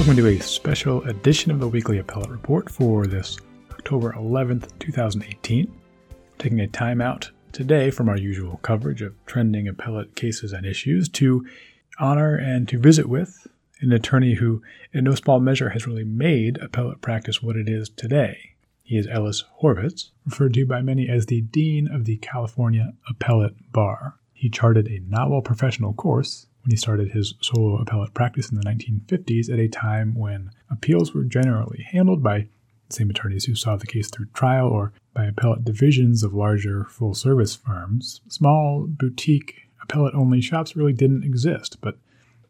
Welcome to do a special edition of the Weekly Appellate Report for this October 11th, 2018. Taking a time out today from our usual coverage of trending appellate cases and issues to honor and to visit with an attorney who, in no small measure, has really made appellate practice what it is today. He is Ellis Horvitz, referred to by many as the Dean of the California Appellate Bar. He charted a novel professional course he started his solo appellate practice in the 1950s at a time when appeals were generally handled by the same attorneys who saw the case through trial or by appellate divisions of larger full service firms. Small boutique appellate only shops really didn't exist, but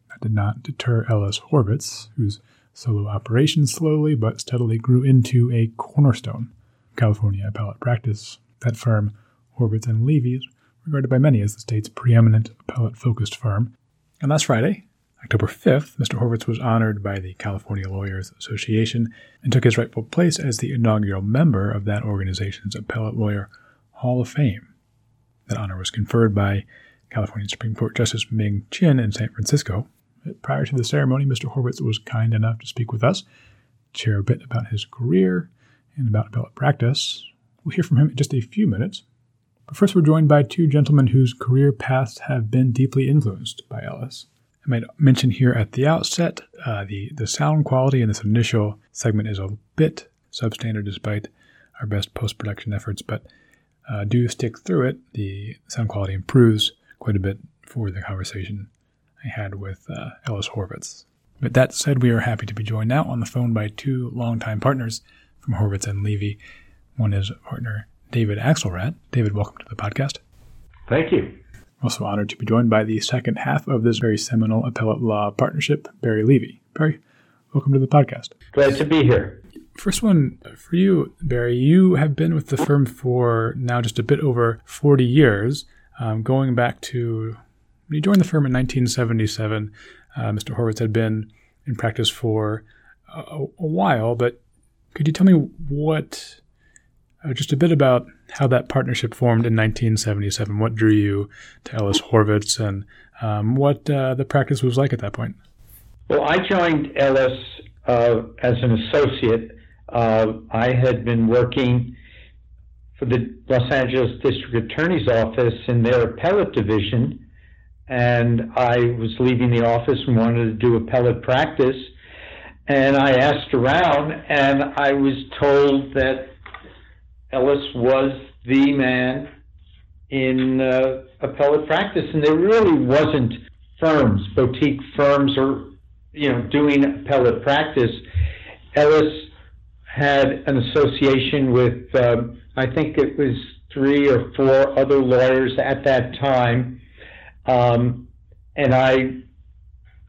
that did not deter Ellis Horvitz, whose solo operation slowly but steadily grew into a cornerstone California appellate practice. That firm, Horvitz and Levy, regarded by many as the state's preeminent appellate focused firm. And last Friday, October 5th, Mr. Horvitz was honored by the California Lawyers Association and took his rightful place as the inaugural member of that organization's Appellate Lawyer Hall of Fame. That honor was conferred by California Supreme Court Justice Ming Chin in San Francisco. Prior to the ceremony, Mr. Horvitz was kind enough to speak with us, share a bit about his career and about appellate practice. We'll hear from him in just a few minutes. But first, we're joined by two gentlemen whose career paths have been deeply influenced by Ellis. I might mention here at the outset uh, the, the sound quality in this initial segment is a bit substandard despite our best post production efforts, but uh, do stick through it. The sound quality improves quite a bit for the conversation I had with uh, Ellis Horvitz. But that said, we are happy to be joined now on the phone by two longtime partners from Horvitz and Levy. One is a partner David Axelrad. David, welcome to the podcast. Thank you. Also honored to be joined by the second half of this very seminal appellate law partnership, Barry Levy. Barry, welcome to the podcast. Glad to be here. First one for you, Barry. You have been with the firm for now just a bit over 40 years, um, going back to when you joined the firm in 1977. Uh, Mr. Horvitz had been in practice for a, a while, but could you tell me what uh, just a bit about how that partnership formed in 1977. What drew you to Ellis Horvitz and um, what uh, the practice was like at that point? Well, I joined Ellis uh, as an associate. Uh, I had been working for the Los Angeles District Attorney's Office in their appellate division, and I was leaving the office and wanted to do appellate practice. And I asked around, and I was told that Ellis was the man in uh, appellate practice, and there really wasn't firms, boutique firms, or you know, doing appellate practice. Ellis had an association with, um, I think it was three or four other lawyers at that time, um, and I,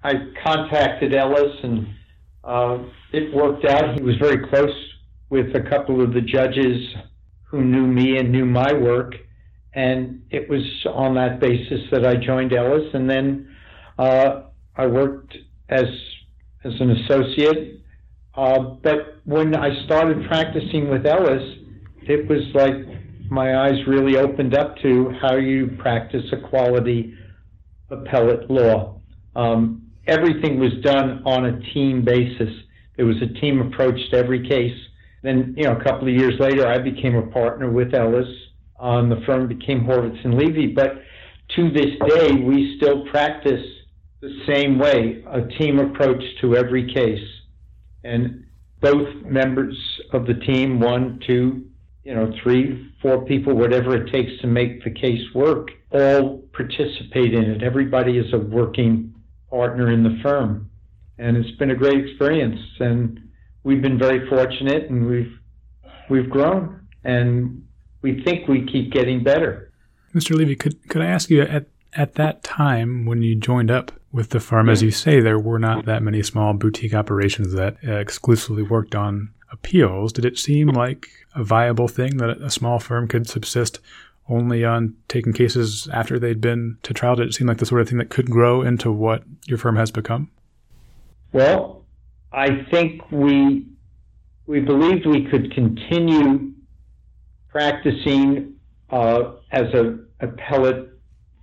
I contacted Ellis, and uh, it worked out. He was very close with a couple of the judges who knew me and knew my work. And it was on that basis that I joined Ellis. And then uh, I worked as, as an associate. Uh, but when I started practicing with Ellis, it was like my eyes really opened up to how you practice a quality appellate law. Um, everything was done on a team basis. There was a team approach to every case. Then, you know, a couple of years later, I became a partner with Ellis. Um, the firm became Horvitz and Levy. But to this day, we still practice the same way, a team approach to every case. And both members of the team, one, two, you know, three, four people, whatever it takes to make the case work, all participate in it. Everybody is a working partner in the firm. And it's been a great experience. And we've been very fortunate and we've we've grown and we think we keep getting better. Mr. Levy, could could I ask you at at that time when you joined up with the firm, as you say, there were not that many small boutique operations that uh, exclusively worked on appeals. Did it seem like a viable thing that a small firm could subsist only on taking cases after they'd been to trial? Did it seem like the sort of thing that could grow into what your firm has become? Well, I think we we believed we could continue practicing uh, as a appellate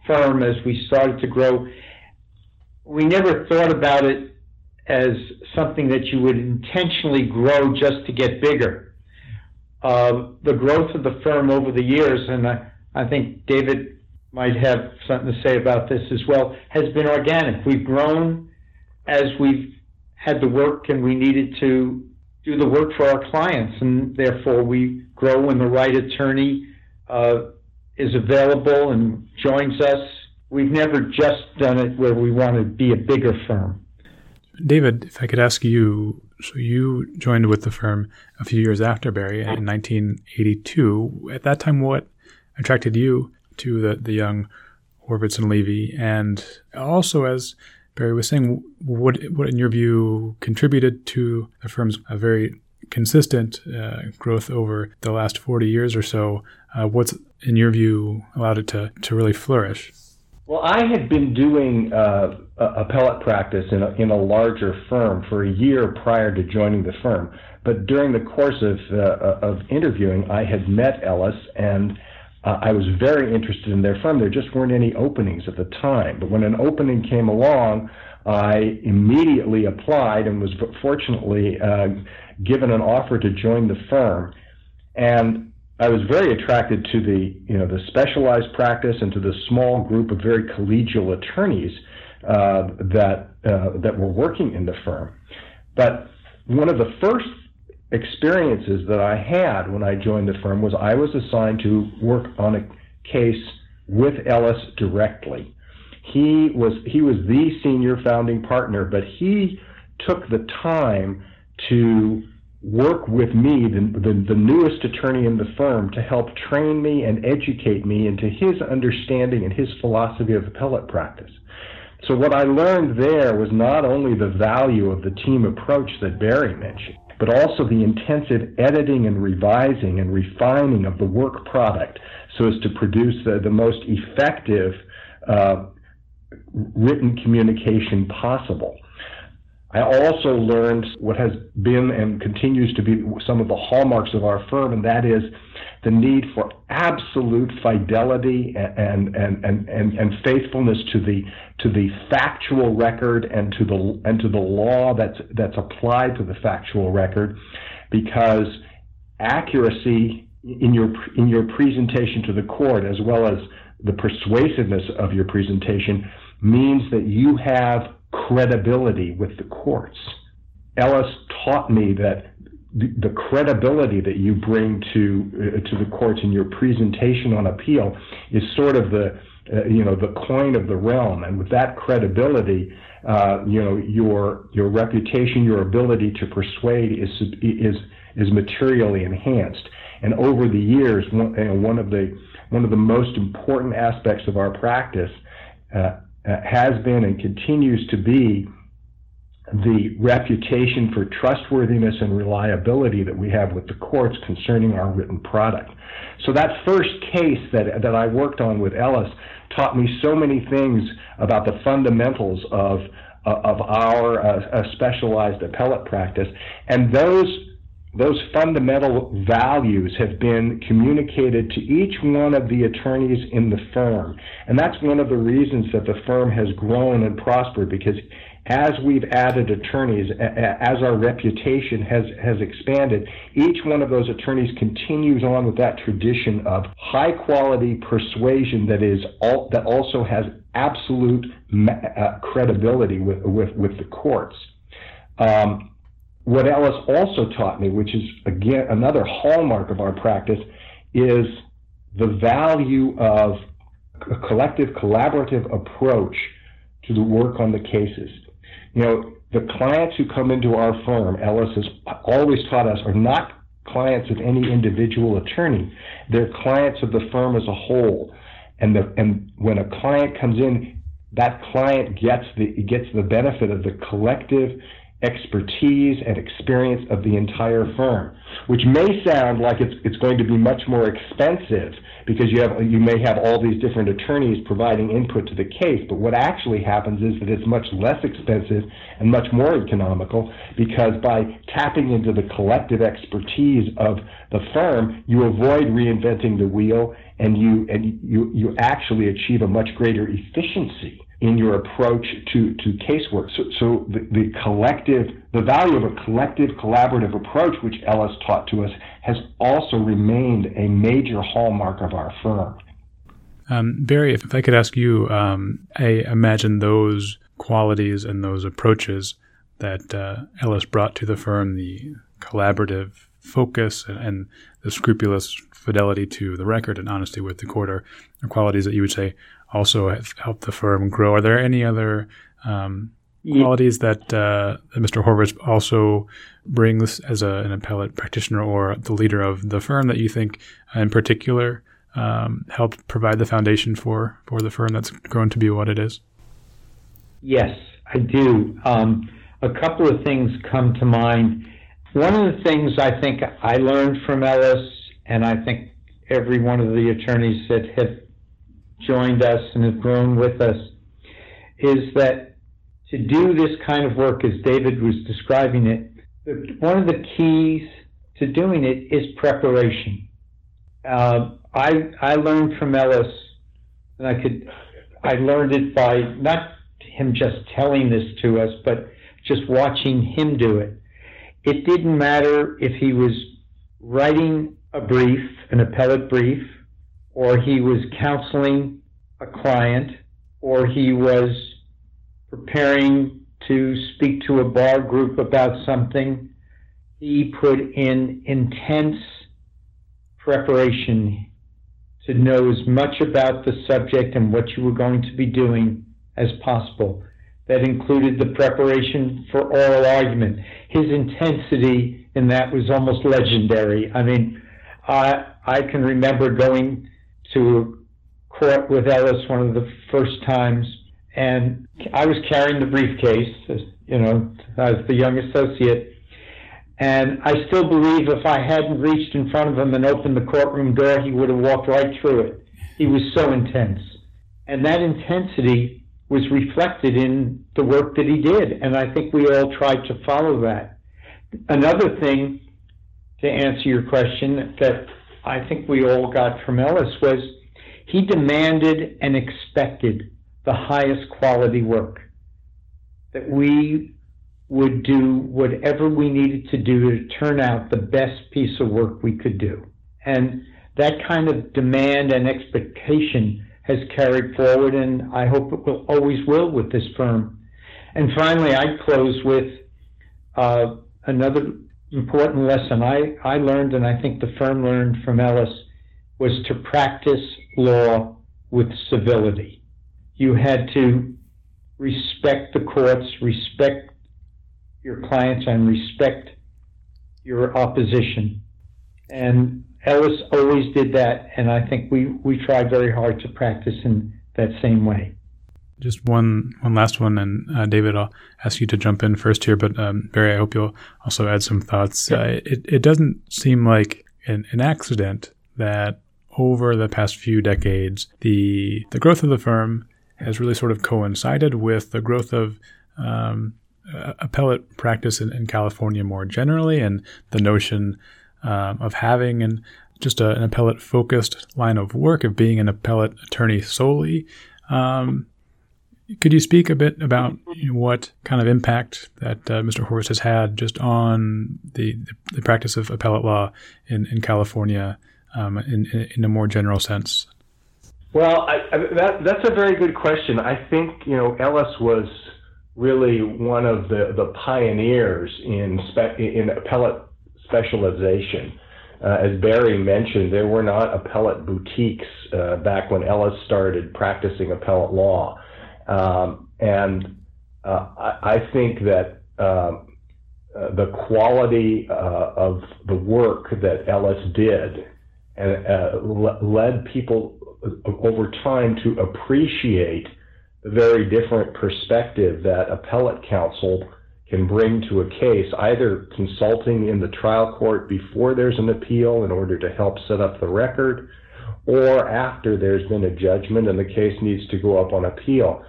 firm as we started to grow. We never thought about it as something that you would intentionally grow just to get bigger. Uh, the growth of the firm over the years, and I, I think David might have something to say about this as well, has been organic. We've grown as we've had the work and we needed to do the work for our clients, and therefore we grow when the right attorney uh, is available and joins us. We've never just done it where we want to be a bigger firm. David, if I could ask you, so you joined with the firm a few years after Barry in 1982. At that time, what attracted you to the, the young Horvitz and Levy? And also, as Barry was saying, what, what in your view contributed to the firm's a very consistent uh, growth over the last 40 years or so? Uh, what's, in your view, allowed it to, to really flourish? Well, I had been doing uh, appellate practice in a, in a larger firm for a year prior to joining the firm. But during the course of, uh, of interviewing, I had met Ellis and uh, I was very interested in their firm. There just weren't any openings at the time. But when an opening came along, I immediately applied and was fortunately uh, given an offer to join the firm. And I was very attracted to the, you know, the specialized practice and to the small group of very collegial attorneys uh, that uh, that were working in the firm. But one of the first experiences that I had when I joined the firm was I was assigned to work on a case with Ellis directly. He was he was the senior founding partner, but he took the time to work with me, the, the, the, newest attorney in the firm, to help train me and educate me into his understanding and his philosophy of appellate practice. So what I learned there was not only the value of the team approach that Barry mentioned, but also the intensive editing and revising and refining of the work product so as to produce the, the most effective uh, written communication possible. I also learned what has been and continues to be some of the hallmarks of our firm, and that is the need for absolute fidelity and, and, and, and, and faithfulness to the, to the factual record and to the, and to the law that's, that's applied to the factual record, because accuracy in your, in your presentation to the court, as well as the persuasiveness of your presentation, means that you have credibility with the courts. Ellis taught me that the, the credibility that you bring to uh, to the courts in your presentation on appeal is sort of the uh, you know the coin of the realm, and with that credibility, uh, you know your your reputation, your ability to persuade is is is materially enhanced. And over the years, one, one of the one of the most important aspects of our practice uh, uh, has been and continues to be the reputation for trustworthiness and reliability that we have with the courts concerning our written product. So that first case that, that I worked on with Ellis taught me so many things about the fundamentals of, of our uh, specialized appellate practice. And those those fundamental values have been communicated to each one of the attorneys in the firm. And that's one of the reasons that the firm has grown and prospered because as we've added attorneys, as our reputation has, has expanded, each one of those attorneys continues on with that tradition of high quality persuasion that is all, that also has absolute uh, credibility with, with, with the courts. Um, what Ellis also taught me, which is again another hallmark of our practice, is the value of a collective, collaborative approach to the work on the cases. You know, the clients who come into our firm, Ellis has always taught us, are not clients of any individual attorney. They're clients of the firm as a whole. And, the, and when a client comes in, that client gets the, gets the benefit of the collective expertise and experience of the entire firm, which may sound like it's, it's going to be much more expensive because you have you may have all these different attorneys providing input to the case, but what actually happens is that it's much less expensive and much more economical because by tapping into the collective expertise of the firm, you avoid reinventing the wheel and you and you you actually achieve a much greater efficiency in your approach to, to casework. So, so the, the, collective, the value of a collective collaborative approach, which Ellis taught to us, has also remained a major hallmark of our firm. Um, Barry, if, I could ask you, um, I imagine those qualities and those approaches that uh, Ellis brought to the firm, the collaborative focus and, and, the scrupulous fidelity to the record and honesty with the court are qualities that you would say also have helped the firm grow. Are there any other um, qualities that, uh, that Mr. Horvitz also brings as a, an appellate practitioner or the leader of the firm that you think, in particular, um, helped provide the foundation for for the firm that's grown to be what it is? Yes, I do. Um, a couple of things come to mind. One of the things I think I learned from Ellis, and I think every one of the attorneys that have joined us and have grown with us is that to do this kind of work as David was describing it, one of the keys to doing it is preparation. Uh, I I learned from Ellis, and I could I learned it by not him just telling this to us, but just watching him do it. It didn't matter if he was writing a brief, an appellate brief, or he was counseling a client, or he was preparing to speak to a bar group about something, he put in intense preparation to know as much about the subject and what you were going to be doing as possible. That included the preparation for oral argument. His intensity in that was almost legendary. I mean, I, I can remember going to court with Ellis one of the first times, and I was carrying the briefcase, you know, as the young associate. And I still believe if I hadn't reached in front of him and opened the courtroom door, he would have walked right through it. He was so intense. And that intensity was reflected in the work that he did. And I think we all tried to follow that. Another thing to answer your question that I think we all got from Ellis was he demanded and expected the highest quality work. That we would do whatever we needed to do to turn out the best piece of work we could do. And that kind of demand and expectation has carried forward, and I hope it will always will with this firm. And finally, I'd close with uh, another important lesson I, I learned, and I think the firm learned from Ellis, was to practice law with civility. You had to respect the courts, respect your clients, and respect your opposition. And Ellis always did that, and I think we, we tried very hard to practice in that same way. Just one one last one, and uh, David, I'll ask you to jump in first here. But um, Barry, I hope you'll also add some thoughts. Uh, it it doesn't seem like an, an accident that over the past few decades, the the growth of the firm has really sort of coincided with the growth of um, appellate practice in, in, California more generally, and the notion um, of having an just a, an appellate focused line of work of being an appellate attorney solely. Um, could you speak a bit about you know, what kind of impact that uh, Mr. Horvitz has had just on the, the practice of appellate law in, in California um, in, in, a more general sense? Well, I, I, that, that's a very good question. I think you know Ellis was really one of the, the pioneers in spe- in appellate specialization. Uh, as Barry mentioned, there were not appellate boutiques uh, back when Ellis started practicing appellate law. Um, and uh, I, I, think that um, uh, the quality uh, of the work that Ellis did and uh, led people over time to appreciate the very different perspective that appellate counsel can bring to a case, either consulting in the trial court before there's an appeal in order to help set up the record, or after there's been a judgment and the case needs to go up on appeal.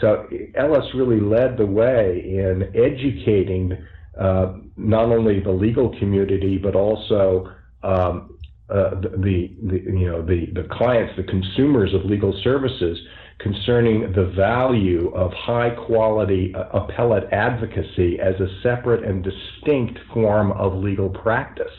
So Ellis really led the way in educating uh, not only the legal community but also um, uh, the, the, you know the the clients, the consumers of legal services concerning the value of high quality uh, appellate advocacy as a separate and distinct form of legal practice.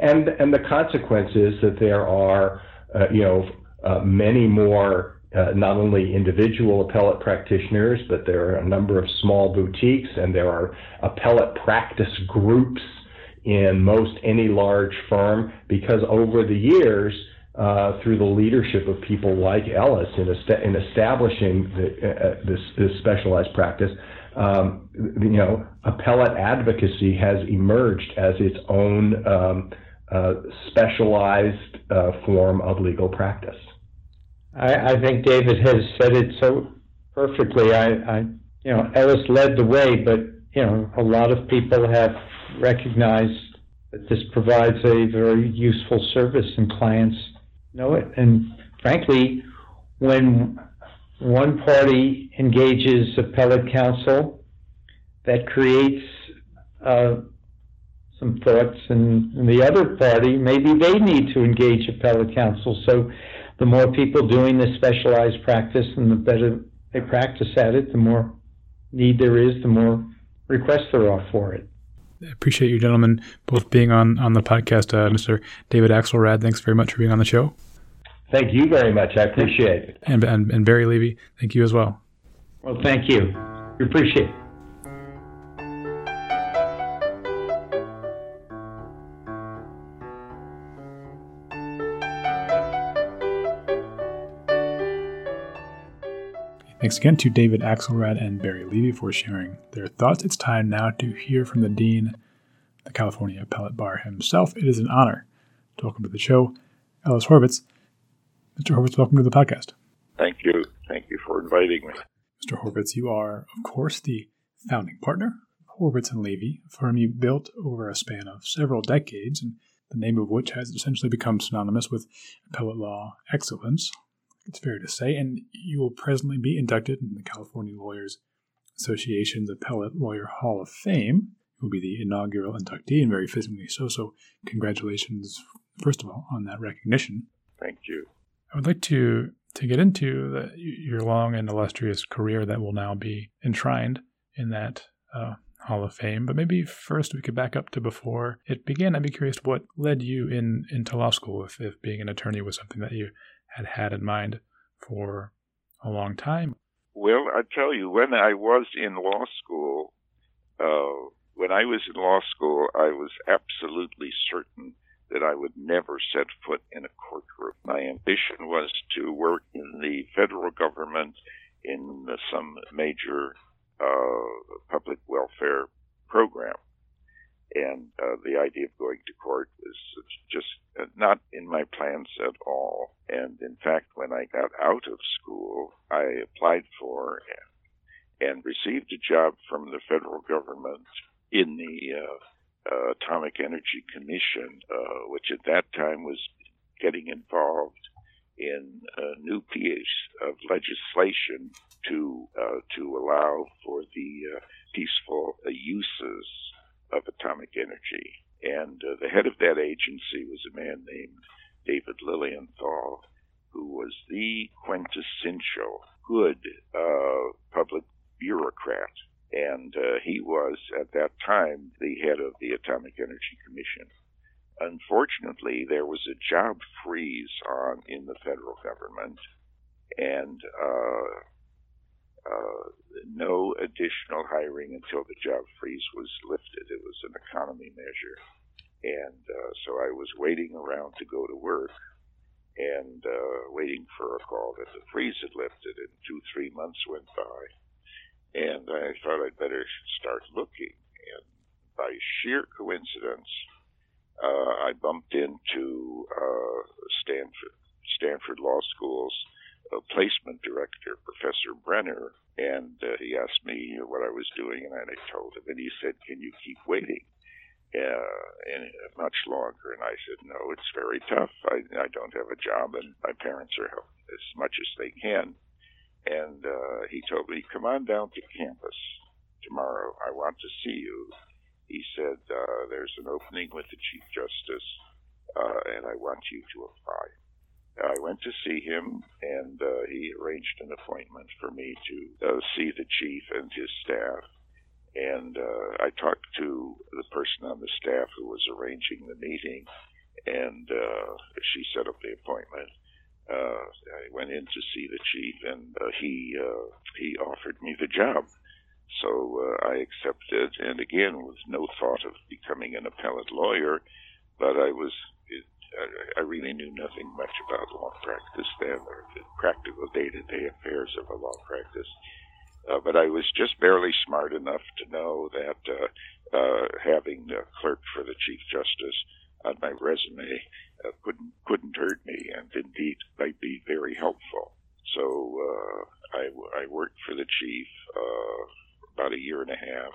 And, and the consequence is that there are, uh, you know, uh, many more uh, not only individual appellate practitioners, but there are a number of small boutiques and there are appellate practice groups in most any large firm because over the years, uh, through the leadership of people like Ellis in, est- in establishing the, uh, this, this, specialized practice, um, you know, appellate advocacy has emerged as its own um, uh, specialized uh, form of legal practice. I, I, think David has said it so perfectly. I, I, you know, Ellis led the way, but you know, a lot of people have recognized that this provides a very useful service, and clients know it. And frankly, when one party engages appellate counsel, that creates uh, some thoughts, and, and the other party maybe they need to engage appellate counsel. So the more people doing this specialized practice and the better they practice at it, the more need there is, the more requests there are for it. I appreciate you gentlemen both being on, on the podcast. Uh, Mr. David Axelrad, thanks very much for being on the show. Thank you very much. I appreciate it. And, and, and Barry Levy, thank you as well. Well, thank you. We appreciate it. Thanks again to David Axelrad and Barry Levy for sharing their thoughts. It's time now to hear from the Dean, the California Appellate Bar himself. It is an honor to welcome to the show Ellis Horvitz. Mr. Horvitz, welcome to the podcast. Thank you. Thank you for inviting me. Mr. Horvitz, you are, of course, the founding partner of Horvitz and Levy, a firm you built over a span of several decades, and the name of which has essentially become synonymous with appellate law excellence it's fair to say, and you will presently be inducted in the California Lawyers Association's Appellate Lawyer Hall of Fame. You will be the inaugural inductee, and very fittingly so. So, congratulations, first of all, on that recognition. Thank you. I would like to to get into the, your long and illustrious career that will now be enshrined in that uh, Hall of Fame. But maybe first we could back up to before it began. I'd be curious what led you in into law school, if, if being an attorney was something that you had had in mind for a long time. Well, I tell you, when I was in law school, uh, when I was in law school, I was absolutely certain that I would never set foot in a courtroom. My ambition was to work in the federal government in some major uh, public welfare program and uh, the idea of going to court was just uh, not in my plans at all. And in fact, when I got out of school, I applied for and received a job from the federal government in the uh, uh, Atomic Energy Commission, uh, which at that time was getting involved in a new piece of legislation to uh, to allow for the peaceful uses of atomic energy. And uh, the head of that agency was a man named David Lilienthal, who was the quintessential good uh, public bureaucrat. And uh, he was, at that time, the head of the Atomic Energy Commission. Unfortunately, there was a job freeze on in the federal government, and uh, no additional hiring until the job freeze was lifted. It was an economy measure. And uh, so I was waiting around to go to work and uh, waiting for a call that the freeze had lifted. And two, three months went by. And I thought I'd better start looking. And by sheer coincidence, uh, I bumped into uh, Stanford, Stanford Law School's a placement director, Professor Brenner, and uh, he asked me what I was doing, and I told him, and he said, "Can you keep waiting?" Uh, and much longer, and I said, "No, it's very tough. I, I don't have a job, and my parents are helping as much as they can." And uh, he told me, "Come on down to campus tomorrow. I want to see you." He said, uh, "There's an opening with the chief justice, uh, and I want you to apply." I went to see him, and uh, he arranged an appointment for me to uh, see the chief and his staff. And uh, I talked to the person on the staff who was arranging the meeting, and uh, she set up the appointment. Uh, I went in to see the chief, and uh, he uh, he offered me the job. So uh, I accepted, and again with no thought of becoming an appellate lawyer, but I was I, really knew nothing much about law practice then, or the practical day-to-day affairs of a law practice. Uh, but I was just barely smart enough to know that uh, uh, having uh, clerked for the Chief Justice on my resume uh, couldn't couldn't hurt me, and indeed might be very helpful. So uh, I, I worked for the chief uh, about a year and a half,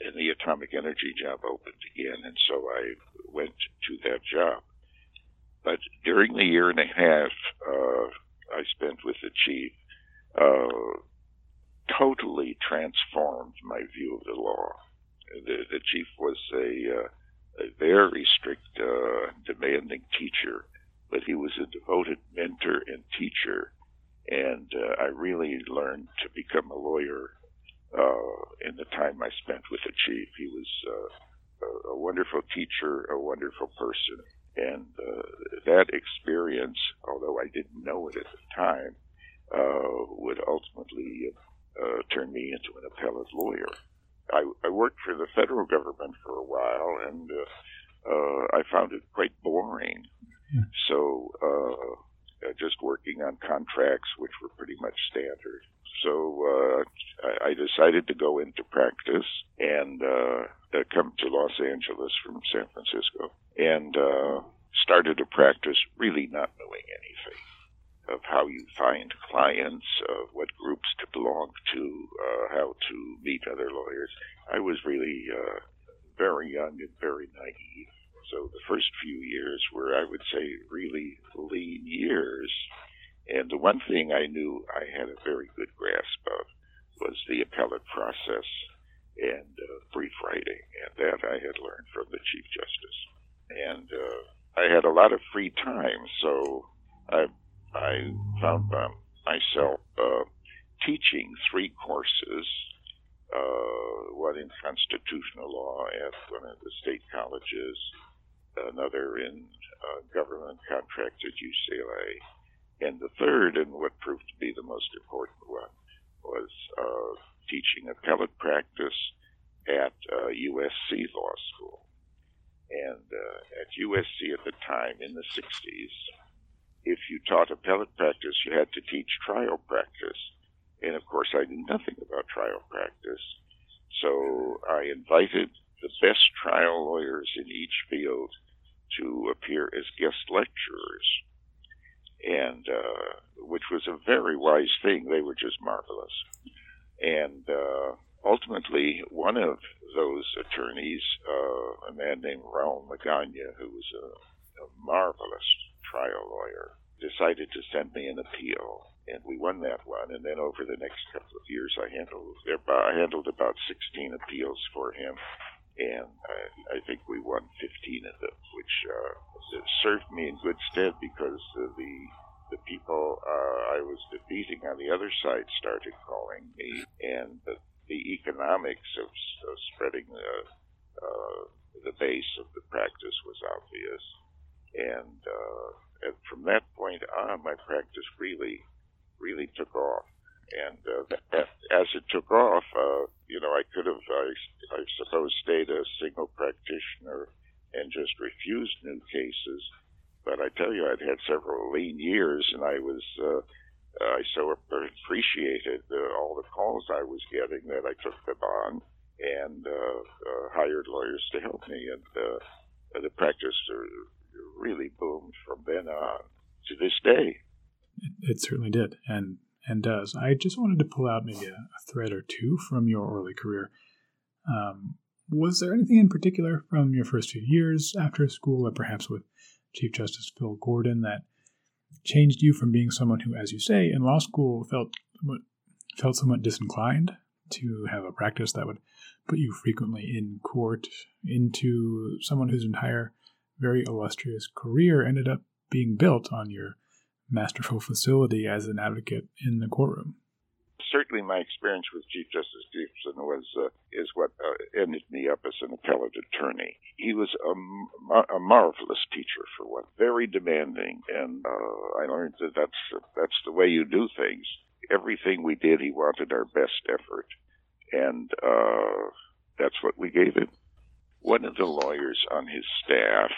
and the atomic energy job opened again, and so I went to that job. But during the year and a half uh, I spent with the chief, uh, totally transformed my view of the law. The, the chief was a, uh, a very strict, uh, demanding teacher, but he was a devoted mentor and teacher. And uh, I really learned to become a lawyer uh, in the time I spent with the chief. He was uh, a wonderful teacher, a wonderful person. And uh, that experience, although I didn't know it at the time, uh, would ultimately uh, turn me into an appellate lawyer. I, I, worked for the federal government for a while, and uh, uh, I found it quite boring. Hmm. So, uh, just working on contracts, which were pretty much standard. So I, I, decided to go into practice and come to Los Angeles from San Francisco and uh, started to practice really not knowing anything of how you find clients, of what groups to belong to, uh, how to meet other lawyers. I was really uh, very young and very naive. So the first few years were, I would say, really lean years. And the one thing I knew I had a very good grasp of was the appellate process and uh, brief writing, and that I had learned from the Chief Justice and uh, I had a lot of free time, so I I found um, myself uh, teaching three courses. Uh, one in constitutional law at one of the state colleges, another in uh, government contracts at UCLA, and the third, and what proved to be the most important one, was uh, teaching appellate practice at USC uh, Law School. And uh, at USC at the time, in the 60s, if you taught appellate practice, you had to teach trial practice. And of course, I knew nothing about trial practice. So I invited the best trial lawyers in each field to appear as guest lecturers, and uh, which was a very wise thing. They were just marvelous. And uh, ultimately, one of those attorneys, uh, a man named Raul Magana, who was a, a marvelous trial lawyer, decided to send me an appeal, and we won that one. And then over the next couple of years, I handled I handled about 16 appeals for him, and I, I think we won 15 of them, which uh, served me in good stead because uh, the the people uh, I was defeating on the other side started calling me, and the the economics of, of spreading the, uh, the base of the practice was obvious. And, uh, and from that point on, my practice really, really took off. And uh, as it took off, uh, you know, I could have, I, I suppose, stayed a single practitioner and just refused new cases. But I tell you, I'd had several lean years, and I was uh, I so appreciated uh, all the calls I was getting that I took them on and uh, uh, hired lawyers to help me. And uh, the practice really boomed from then on to this day. It, it, certainly did, and and does. I just wanted to pull out maybe a, a thread or two from your early career. Um, was there anything in particular from your first few years after school, or perhaps with Chief Justice Phil Gordon, that changed you from being someone who, as you say, in law school felt felt somewhat disinclined to have a practice that would put you frequently in court into someone whose entire very illustrious career ended up being built on your masterful facility as an advocate in the courtroom. Certainly, my experience with Chief Justice Gibson was uh, is what uh, ended me up as an appellate attorney. He was a, a marvelous teacher, for one, very demanding, and uh, I learned that that's that's the way you do things. Everything we did, he wanted our best effort, and uh, that's what we gave him. One of the lawyers on his staff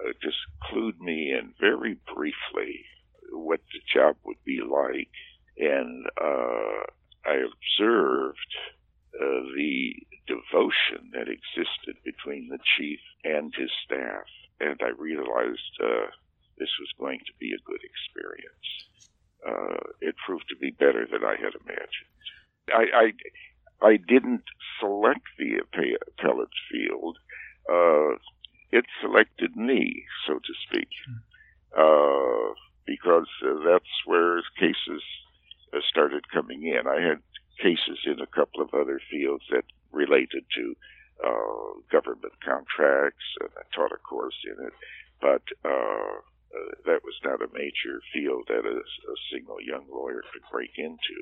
uh, just clued me in very briefly what the job would be like, and uh, I observed uh, the devotion that existed between the chief and his staff, and I realized uh, this was going to be a good experience. Uh, it proved to be better than I had imagined. I, I I didn't select the appellate field. Uh, it selected me, so to speak, uh, because uh, that's where cases uh, started coming in. I had cases in a couple of other fields that related to uh, government contracts, and I taught a course in it, but uh, that was not a major field that a, a single young lawyer could break into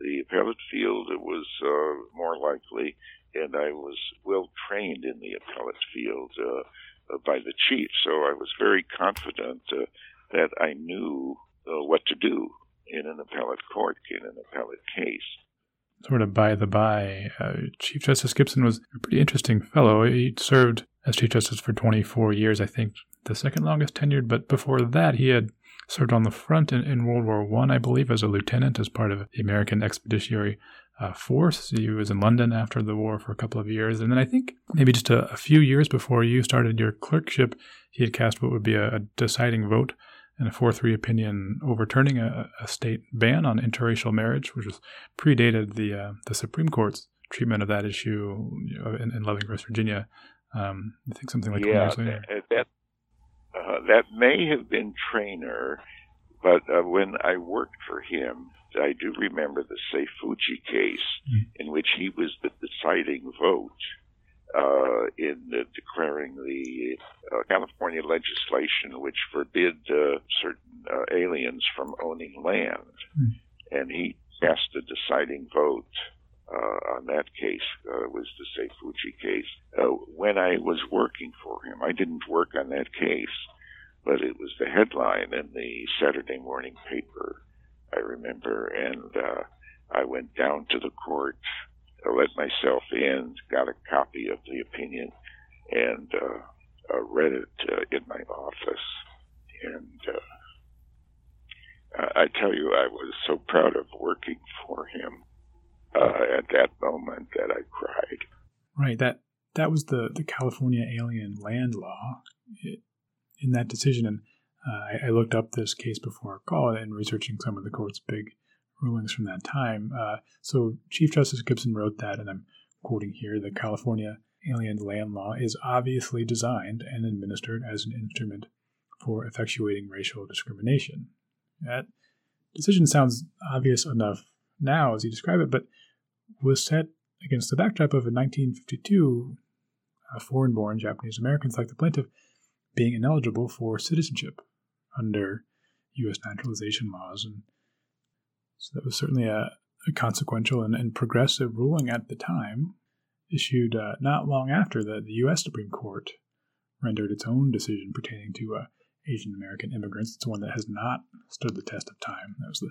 the appellate field, was uh, more likely, and I was well trained in the appellate field uh, uh, by the chief, so I was very confident uh, that I knew uh, what to do in an appellate court, in an appellate case. Sort of by the by, uh, Chief Justice Gibson was a pretty interesting fellow. He served as Chief Justice for 24 years, I think, the second longest tenured, but before that, he had served on the front in, in World War One, I, I believe, as a lieutenant as part of the American Expeditionary uh, Force. He was in London after the war for a couple of years, and then I think maybe just a, a few years before you started your clerkship, he had cast what would be a, a deciding vote in a 4-3 opinion overturning a, a, state ban on interracial marriage, which was predated the uh, the Supreme Court's treatment of that issue you know, in, in Loving, West Virginia. Um, I think something like yeah, years later. That, uh, that may have been Traynor, but uh, when I worked for him, I do remember the Sei Fujii case mm. in which he was the deciding vote uh, in declaring the uh, California legislation which forbid uh, certain uh, aliens from owning land. Mm. And he cast a deciding vote uh, on that case uh, was the Sei Fujii case. Uh, when I was working for him, I didn't work on that case, but it was the headline in the Saturday morning paper. I remember, and uh, I went down to the court, let myself in, got a copy of the opinion, and uh, uh, read it uh, in my office. And uh, I tell you, I was so proud of working for him uh, at that moment that I cried. Right. That that was the the California alien land law it, in that decision, and I, I, looked up this case before our call and researching some of the court's big rulings from that time. Uh, so Chief Justice Gibson wrote that, and I'm quoting here: the California alien land law is obviously designed and administered as an instrument for effectuating racial discrimination. That decision sounds obvious enough now as you describe it, but was set against the backdrop of in 1952 uh, foreign born Japanese Americans like the plaintiff being ineligible for citizenship under U.S. naturalization laws. And so that was certainly a, a consequential and, and, progressive ruling at the time, issued uh, not long after the, the U.S. Supreme Court rendered its own decision pertaining to uh, Asian American immigrants. It's one that has not stood the test of time. That was the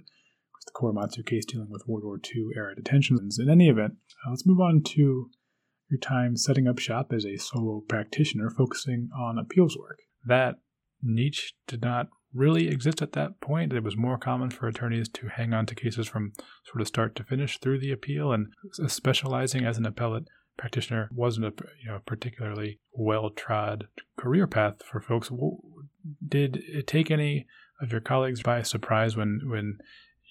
the Korematsu case dealing with World War II era detentions. In any event, uh, let's move on to your time setting up shop as a solo practitioner focusing on appeals work. That niche did not really exist at that point. It was more common for attorneys to hang on to cases from sort of start to finish through the appeal, and specializing as an appellate practitioner wasn't a you know particularly well trod career path for folks. Did it take any of your colleagues by surprise when when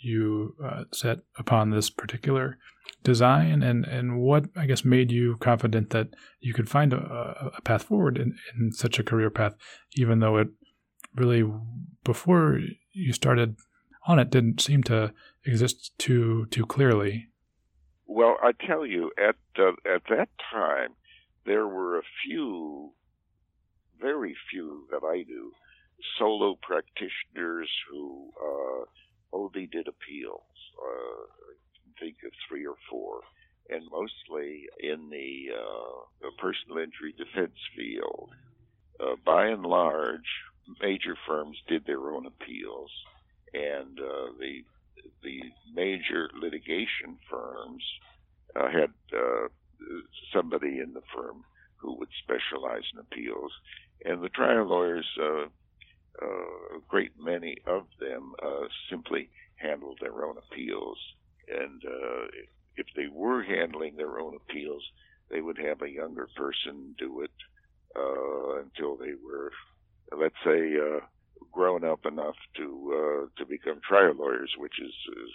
you uh, set upon this particular design and, and what I guess made you confident that you could find a, a path forward in, in such a career path, even though it really before you started on it didn't seem to exist too too clearly. Well, I tell you, at uh, at that time, there were a few, very few that I knew, solo practitioners who uh, only did appeals. Uh, I can think of three or four, and mostly in the, uh, the personal injury defense field. Uh, by and large, major firms did their own appeals, and uh, the the major litigation firms uh, had uh, somebody in the firm who would specialize in appeals, and the trial lawyers, uh, uh, a great many of them, uh, simply handled their own appeals. And uh, if they were handling their own appeals, they would have a younger person do it uh, until they were, let's say, uh, grown up enough to to become trial lawyers, which is, is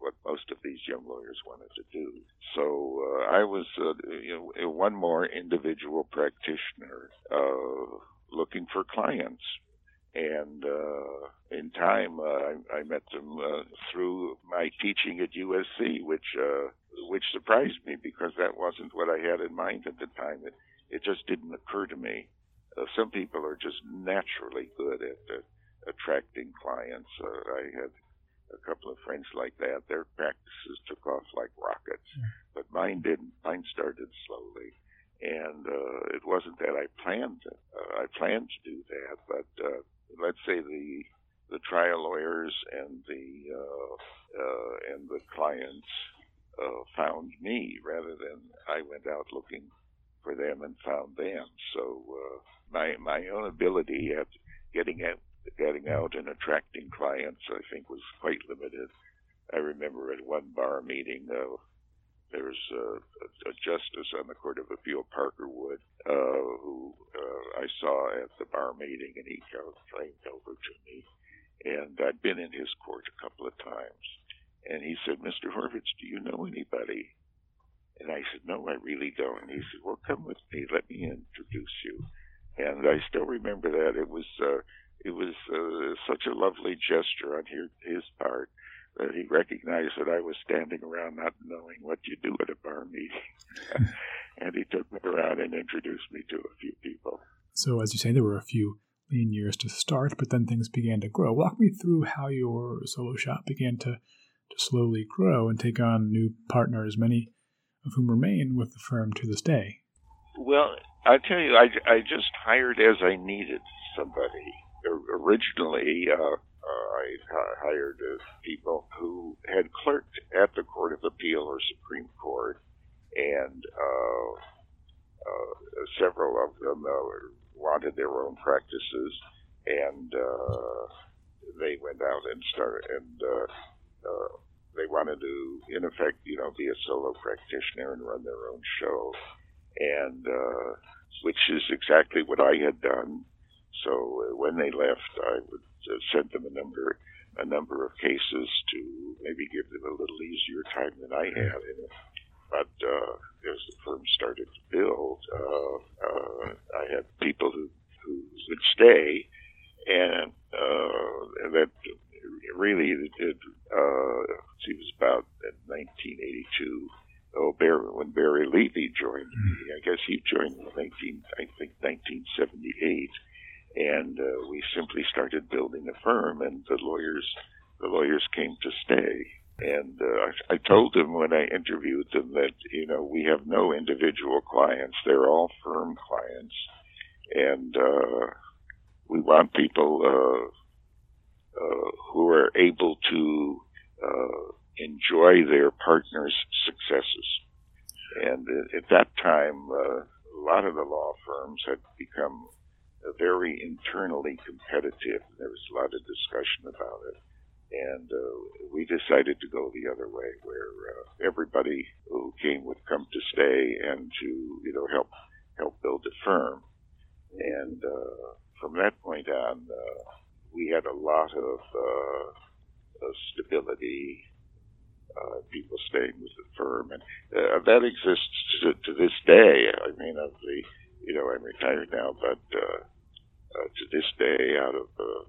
what most of these young lawyers wanted to do. So uh, I was, uh, you know, one more individual practitioner uh, looking for clients. And uh, in time, uh, I, I met them uh, through my teaching at USC, which uh, which surprised me because that wasn't what I had in mind at the time. It it just didn't occur to me. Uh, some people are just naturally good at uh, attracting clients. Uh, I had a couple of friends like that. Their practices took off like rockets, but mine didn't. Mine started slowly, and uh, it wasn't that I planned. To, uh, I planned to do that, but uh, let's say the the trial lawyers and the uh, uh, and the clients uh, found me rather than I went out looking for them and found them. So uh, my my own ability at getting at getting out and attracting clients, I think, was quite limited. I remember at one bar meeting, uh, there was a, a, justice on the Court of Appeal, Parker Wood, uh, who uh, I saw at the bar meeting, and he came over to me. And I'd been in his court a couple of times. And he said, Mr. Horvitz, do you know anybody? And I said, No, I really don't. And he said, Well, come with me. Let me introduce you. And I still remember that. It was uh, it was uh, such a lovely gesture on his, part that he recognized that I was standing around not knowing what you do at a bar meeting. and he took me around and introduced me to a few people. So, as you say, there were a few lean years to start, but then things began to grow. Walk me through how your solo shop began to, to slowly grow and take on new partners, many of whom remain with the firm to this day. Well, I tell you, I, I just hired as I needed somebody originally, uh, uh, I hired people who had clerked at the Court of Appeal or Supreme Court, and uh, uh, several of them uh, wanted their own practices, and uh, they went out and started, and uh, they wanted to, in effect, you know, be a solo practitioner and run their own show, and uh, which is exactly what I had done. So uh, when they left, I would uh, send them a number a number of cases to maybe give them a little easier time than I had in it. But uh, as the firm started to build, uh, uh, I had people who who would stay, and uh, that really it, did. Uh, it was about in 1982. Oh, Barry, when Barry Levy joined me, I guess he joined in 19, I think 1978 and uh, we simply started building a firm, and the lawyers the lawyers came to stay. And uh, I, I told them when I interviewed them that you know we have no individual clients; they're all firm clients, and uh, we want people uh, who are able to uh, enjoy their partners' successes. And at that time, uh, a lot of the law firms had become very internally competitive. There was a lot of discussion about it. And uh, we decided to go the other way, where uh, everybody who came would come to stay and to you know help help build a firm. And uh, from that point on, uh, we had a lot of, uh, of stability, uh, people staying with the firm, and uh, that exists to, to this day. I mean, of the you know, I'm retired now, but uh, uh, to this day, out of uh,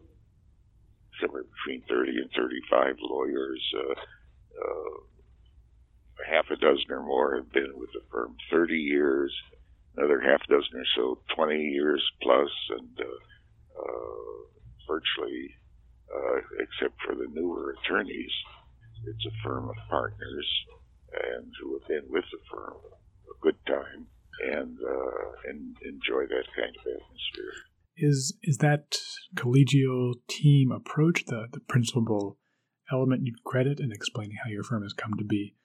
somewhere between 30 and 35 lawyers, uh, uh, half a dozen or more have been with the firm 30 years, another half dozen or so 20 years plus, and uh, uh, virtually, uh, except for the newer attorneys, it's a firm of partners and who have been with the firm a good time and uh, and enjoy that kind of atmosphere. Is is that collegial team approach the the principal element you credit in explaining how your firm has come to be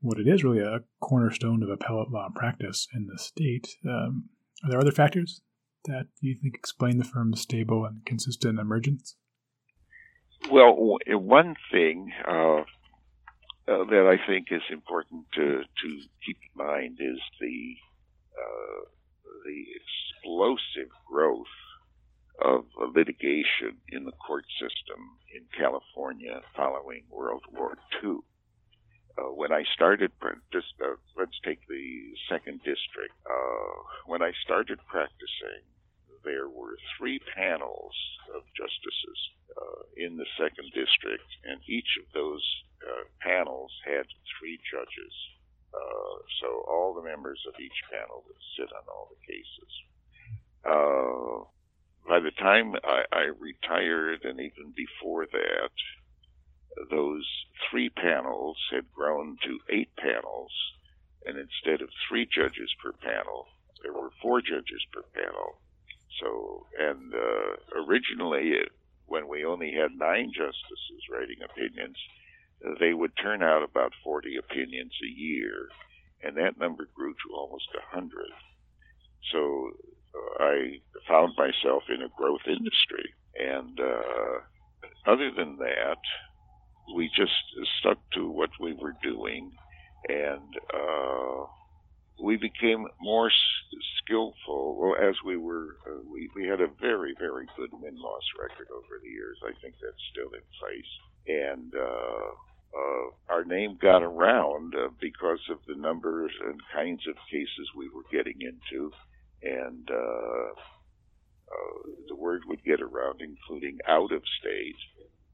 what it is really a cornerstone of appellate law practice in the state? Um, are there other factors that you think explain the firm's stable and consistent emergence? Well, one thing uh, uh, that I think is important to, to keep in mind is the uh, the explosive growth of litigation in the court system in California following World War II. Uh, when I started, just uh, let's take the second district. Uh, when I started practicing, there were three panels of justices uh, in the second district, and each of those uh, panels had three judges. Uh, so all the members of each panel would sit on all the cases. By the time I, I retired, and even before that, those three panels had grown to eight panels, and instead of three judges per panel, there were four judges per panel. So, and uh, originally, when we only had nine justices writing opinions, they would turn out about 40 opinions a year, and that number grew to almost 100. So I found myself in a growth industry. And uh, other than that, we just stuck to what we were doing, and uh, we became more skillful. Well, as we were, uh, we we had a very very good win loss record over the years. I think that's still in place, and uh, uh, our name got around uh, because of the numbers and kinds of cases we were getting into, and uh, uh, the word would get around, including out of state,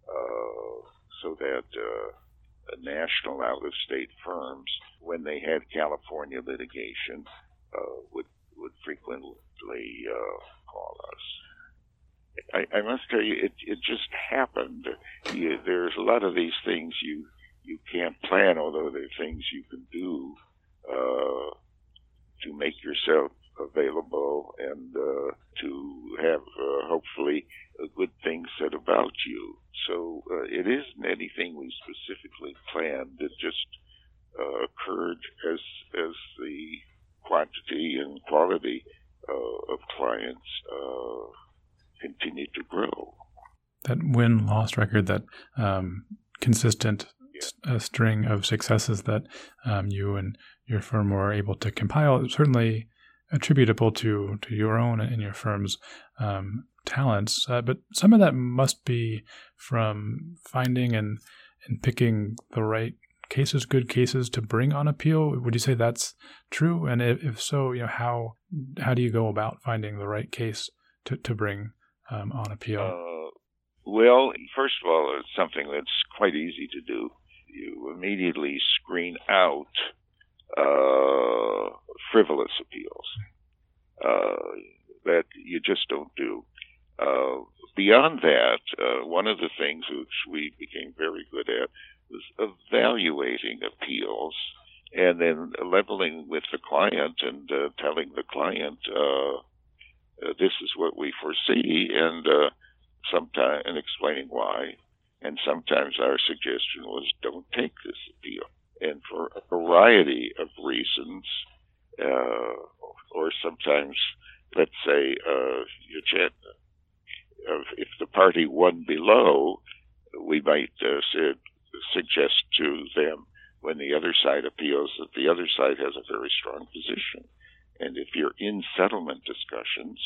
uh, so that uh, national out of state firms, when they had California litigation, uh, would would frequently uh, call us. I, I, must tell you, it, it just happened. You, there's a lot of these things you you can't plan, although there are things you can do uh, to make yourself available and uh, to have uh, hopefully a good thing said about you. So uh, it isn't anything we specifically planned. It just uh, occurred as as the quantity and quality uh, of clients uh, continued to grow. That win loss record, that um, consistent string of successes that um, you and your firm were able to compile, certainly attributable to to your own and your firm's um, talents, uh, but some of that must be from finding and and picking the right cases, good cases to bring on appeal. Would you say that's true? And if, if so, you know how how do you go about finding the right case to to bring um, on appeal? Uh, well, first of all, it's something that's quite easy to do. You immediately screen out uh, frivolous appeals uh, that you just don't do. Uh, beyond that, uh, one of the things which we became very good at was evaluating appeals and then leveling with the client and uh, telling the client uh, uh, this is what we foresee and uh, sometimes and explaining why. And sometimes our suggestion was don't take this appeal. And for a variety of reasons, uh, or sometimes, let's say, uh, you ch- if the party won below, we might uh, suggest to them when the other side appeals that the other side has a very strong position. And if you're in settlement discussions,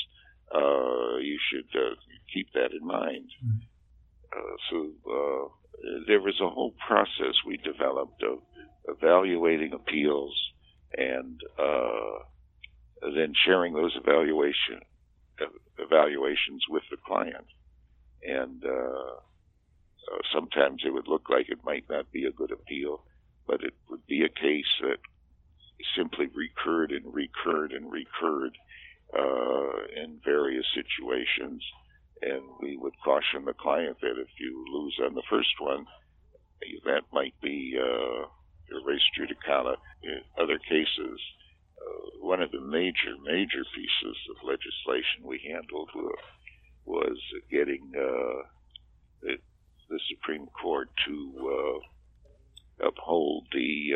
uh, you should uh, keep that in mind. Mm-hmm. Uh, so uh, there was a whole process we developed of evaluating appeals and uh, then sharing those evaluation evaluations with the client. And uh, uh, sometimes it would look like it might not be a good appeal, but it would be a case that simply recurred and recurred and recurred uh, in various situations. and we would caution the client that if you lose on the first one, that might be uh, res judicata. In other cases, uh, one of the major, major pieces of legislation we handled was getting uh, the, the, Supreme Court to uh, uphold the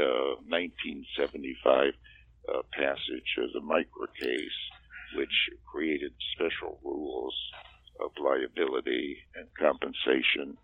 1975 uh, uh, passage of the MICRA case, which created special rules of liability and compensation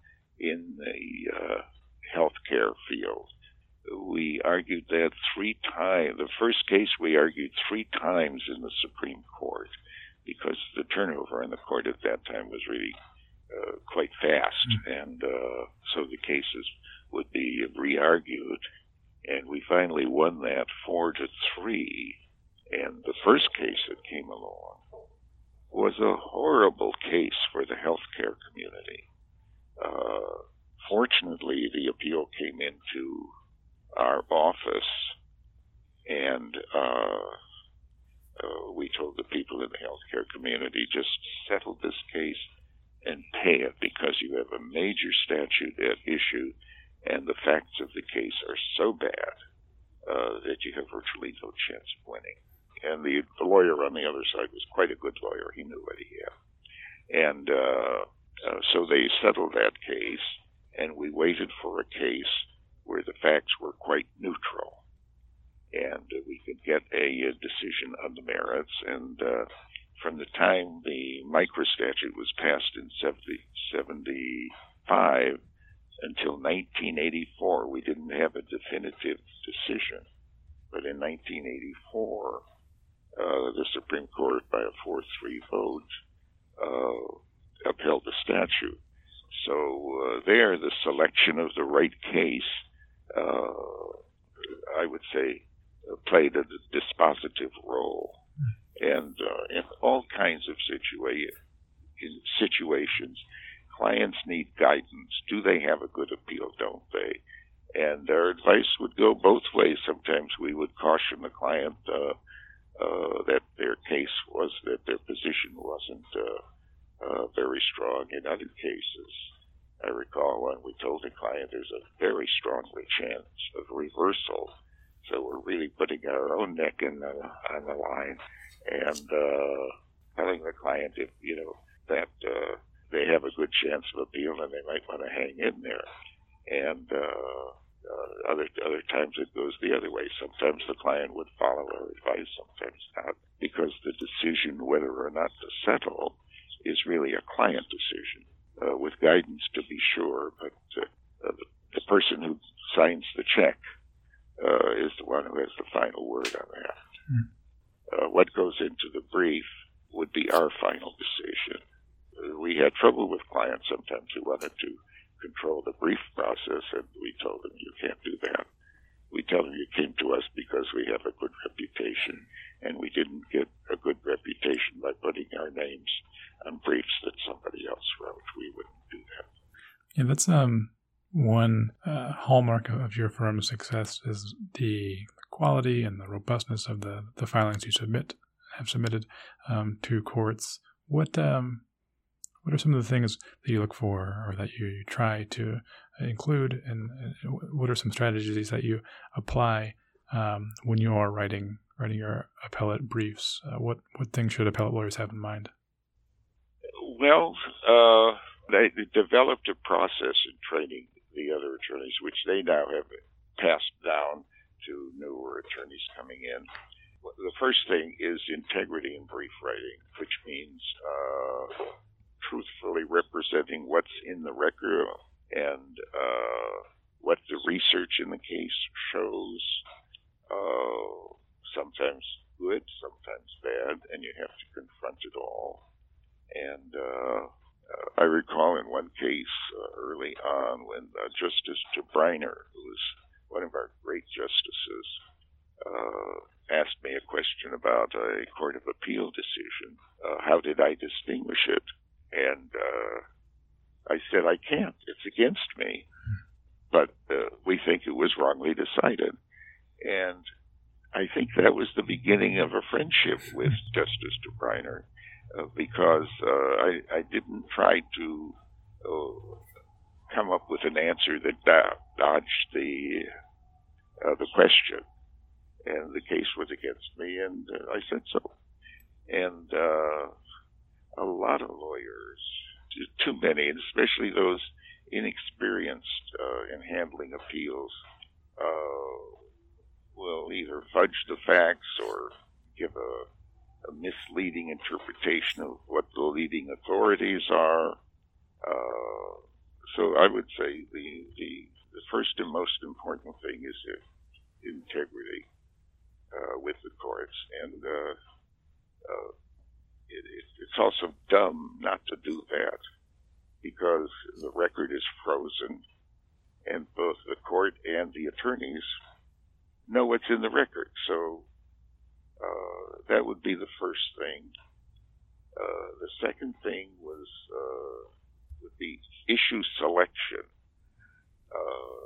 there's a very strong chance of reversal. So we're really putting our own neck in the, on the line and uh, telling the client if you know that uh, they have a good chance of appeal and they might want to hang in there. And uh, uh, other other times it goes the other way. Sometimes the client would follow our advice, sometimes not, because the decision whether or not to settle is really a client decision uh, with guidance to be sure, but uh, the, person who signs the check uh, is the one who has the final word on that. Mm. what goes into the brief would be our final decision. Uh, we had trouble with clients sometimes who wanted to control the brief process, and we told them you can't do that. We tell them you came to us because we have a good reputation, and we didn't get a good reputation by putting our names on briefs that somebody else wrote. We wouldn't do that. Yeah, that's um one uh, hallmark of your firm's success is the quality and the robustness of the the filings you submit have submitted um, to courts. What um what are some of the things that you look for or that you try to include, and, what are some strategies that you apply um, when you are writing writing your appellate briefs? Uh, what what things should appellate lawyers have in mind? Well, uh, they developed a process in training the other attorneys, which they now have passed down to newer attorneys coming in. The first thing is integrity in brief writing, which means uh, truthfully representing what's in the record and uh, what the research in the case shows. Uh, sometimes good, sometimes bad, and you have to confront it all. And uh, I recall in one case uh, early on when uh, Justice Tobriner, who was one of our great justices, uh, asked me a question about a Court of Appeal decision. Uh, how did I distinguish it? And uh, I said, I can't. It's against me. But we think it was wrongly decided. And I think that was the beginning of a friendship with Justice Tobriner uh, because uh, I, I didn't try to uh, come up with an answer that dodged the uh, the question. And the case was against me, and I said so. And a lot of lawyers, too many, and especially those inexperienced in handling appeals, will either fudge the facts or give a, a, misleading interpretation of what the leading authorities are. Uh, so I would say the, the, the first and most important thing is integrity uh, with the courts, and uh, uh, it, it, it's also dumb not to do that because the record is frozen, and both the court and the attorneys know what's in the record. So uh, that would be the first thing. Uh, the second thing was uh, would be issue selection. Uh,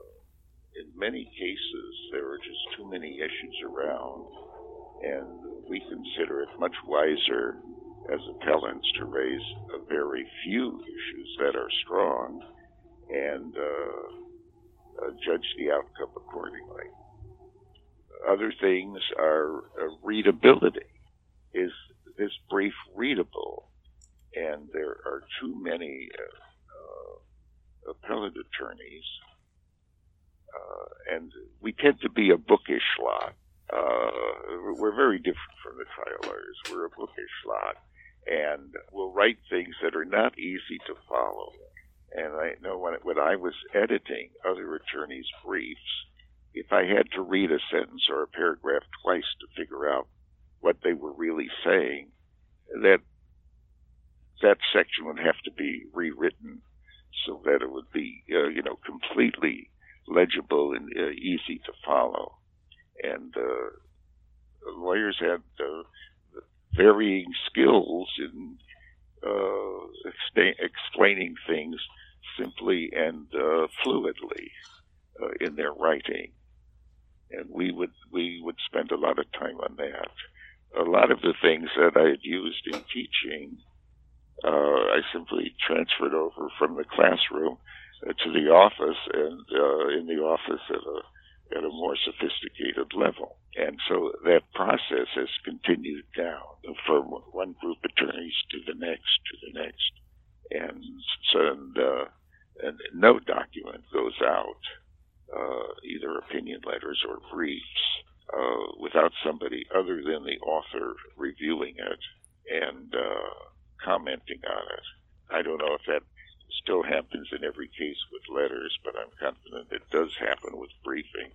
in many cases, there are just too many issues around, and we consider it much wiser as appellants to raise a very few issues that are strong and uh, judge the outcome accordingly. Other things are uh, readability. Is this brief readable? And there are too many uh, uh, appellate attorneys uh, and we tend to be a bookish lot. Uh, we're very different from the trial lawyers. We're a bookish lot, and we'll write things that are not easy to follow. And I know when, when I was editing other attorneys' briefs, if I had to read a sentence or a paragraph twice to figure out what they were really saying, that that section would have to be rewritten so that it would be, uh, you know, completely legible and uh, easy to follow. And uh, lawyers had uh, varying skills in uh, explaining things simply and uh, fluidly in their writing. And we would we would spend a lot of time on that. A lot of the things that I had used in teaching, I simply transferred over from the classroom uh, to the office and uh, in the office at a at a more sophisticated level. And so that process has continued down from one group of attorneys to the next, to the next. And so, and, uh, and no document goes out, uh, either opinion letters or briefs, uh, without somebody other than the author reviewing it and, uh, commenting on it. I don't know if that still happens in every case with letters, but I'm confident it does happen with briefing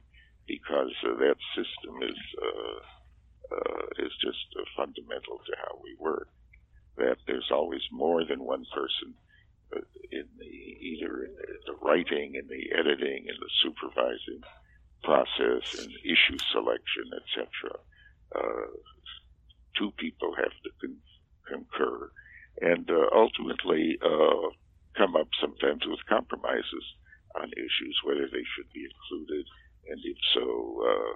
because uh, that system is uh, uh, is just uh, fundamental to how we work. That there's always more than one person in the either in the writing, in the editing, in the supervising process, and issue selection, etc. Uh, two people have to con- concur, and ultimately come up sometimes with compromises on issues, whether they should be included, and if so, uh,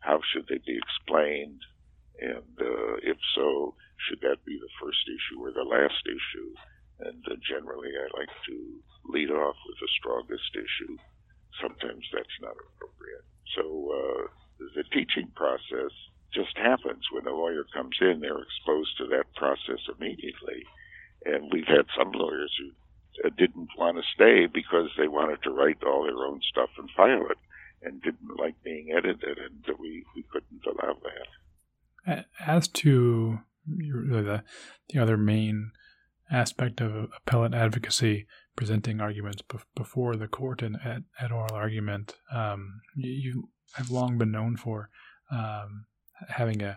how should they be explained, and uh, if so, should that be the first issue or the last issue? And uh, generally, I like to lead off with the strongest issue. Sometimes that's not appropriate. So uh, the teaching process just happens when a lawyer comes in; they're exposed to that process immediately. And we've had some lawyers who uh, didn't want to stay because they wanted to write all their own stuff and file it and didn't like being edited, and we, we couldn't allow that. As to the, the other main aspect of appellate advocacy, presenting arguments before the court and at, at oral argument, um, you, you, have long been known for um, having a,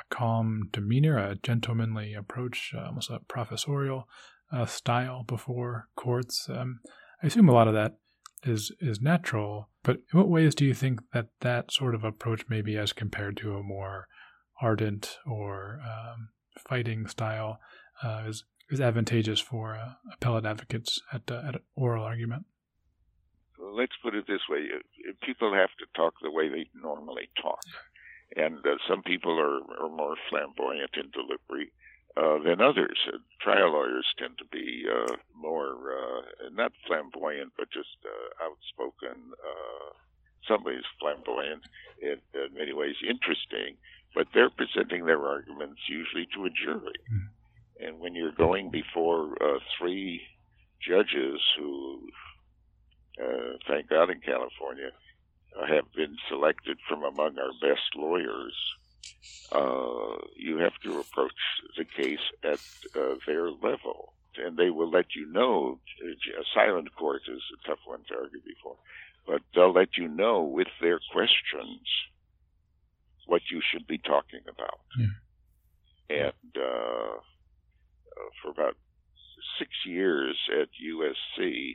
a calm demeanor, a gentlemanly approach, uh, almost a professorial uh, style before courts. Um, I assume a lot of that is is natural, but in what ways do you think that that sort of approach, maybe as compared to a more ardent or um, fighting style, uh, is is advantageous for uh, appellate advocates at uh, at an oral argument? Let's put it this way: people have to talk the way they normally talk, and uh, some people are, are more flamboyant in delivery uh, than others. Uh, trial lawyers tend to be uh, more uh, not flamboyant, but just uh, outspoken. Uh, some flamboyant, in, in many ways interesting, but they're presenting their arguments usually to a jury. Mm. And when you're going before uh, three judges who, uh, thank God in California, uh, have been selected from among our best lawyers, uh, you have to approach the case at uh, their level. And they will let you know. A silent court is a tough one to argue before, but they'll let you know with their questions what you should be talking about. Yeah. And uh, uh for about six years at USC,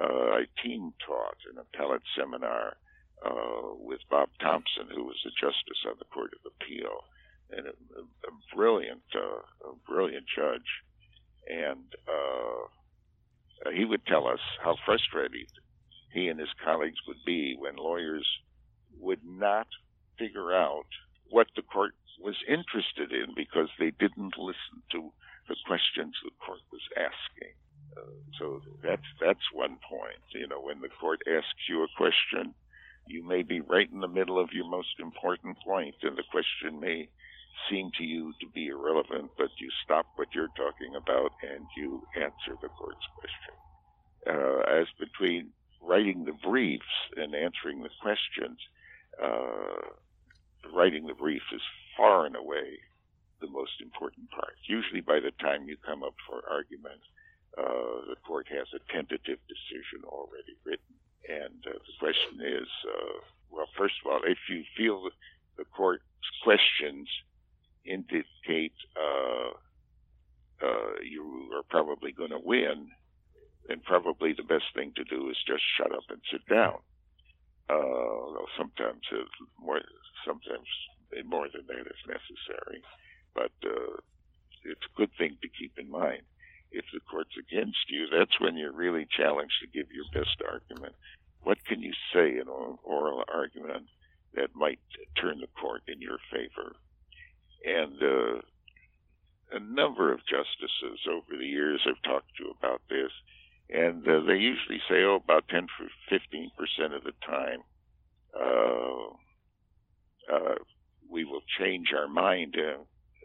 uh, I team taught an appellate seminar uh, with Bob Thompson, who was a justice on the Court of Appeal, and a, a brilliant, uh, a brilliant judge. And uh, he would tell us how frustrated he and his colleagues would be when lawyers would not figure out what the court was interested in because they didn't listen to the questions the court was asking. Uh, so that's that's one point. You know, when the court asks you a question, you may be right in the middle of your most important point, and the question may seem to you to be irrelevant, but you stop what you're talking about and you answer the court's question. Uh, as between writing the briefs and answering the questions, uh, writing the brief is far and away the most important part. Usually, by the time you come up for argument, uh, the court has a tentative decision already written. And uh, the question is, uh, well, first of all, if you feel the court's questions indicate uh, uh, you are probably going to win, then probably the best thing to do is just shut up and sit down. Uh, sometimes more, sometimes more than that is necessary, but uh, it's a good thing to keep in mind if the court's against you, that's when you're really challenged to give your best argument. What can you say in an oral argument that might turn the court in your favor? And uh, a number of justices over the years have talked to about this, and uh, they usually say, oh, about 10 for 15 percent of the time, uh, uh, we will change our mind. Uh,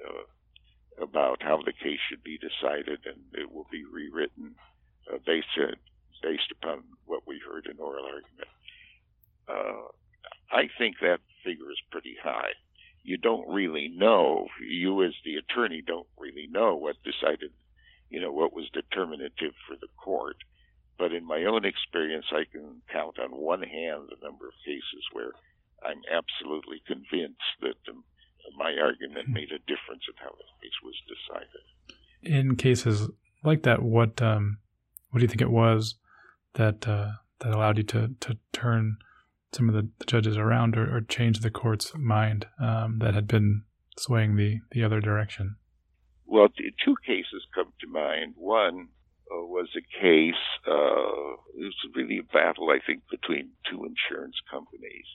uh, about how the case should be decided, and it will be rewritten uh, based based upon what we heard in oral argument. Uh, I think that figure is pretty high. You don't really know. You, as the attorney, don't really know what decided, you know, what was determinative for the court. But in my own experience, I can count on one hand the number of cases where I'm absolutely convinced that the my argument made a difference in how the case was decided. In cases like that, what um, what do you think it was that uh, that allowed you to to turn some of the, the judges around or, or, change the court's mind um, that had been swaying the the other direction? Well, two cases come to mind. One uh, was a case. Uh, it was really a battle, I think, between two insurance companies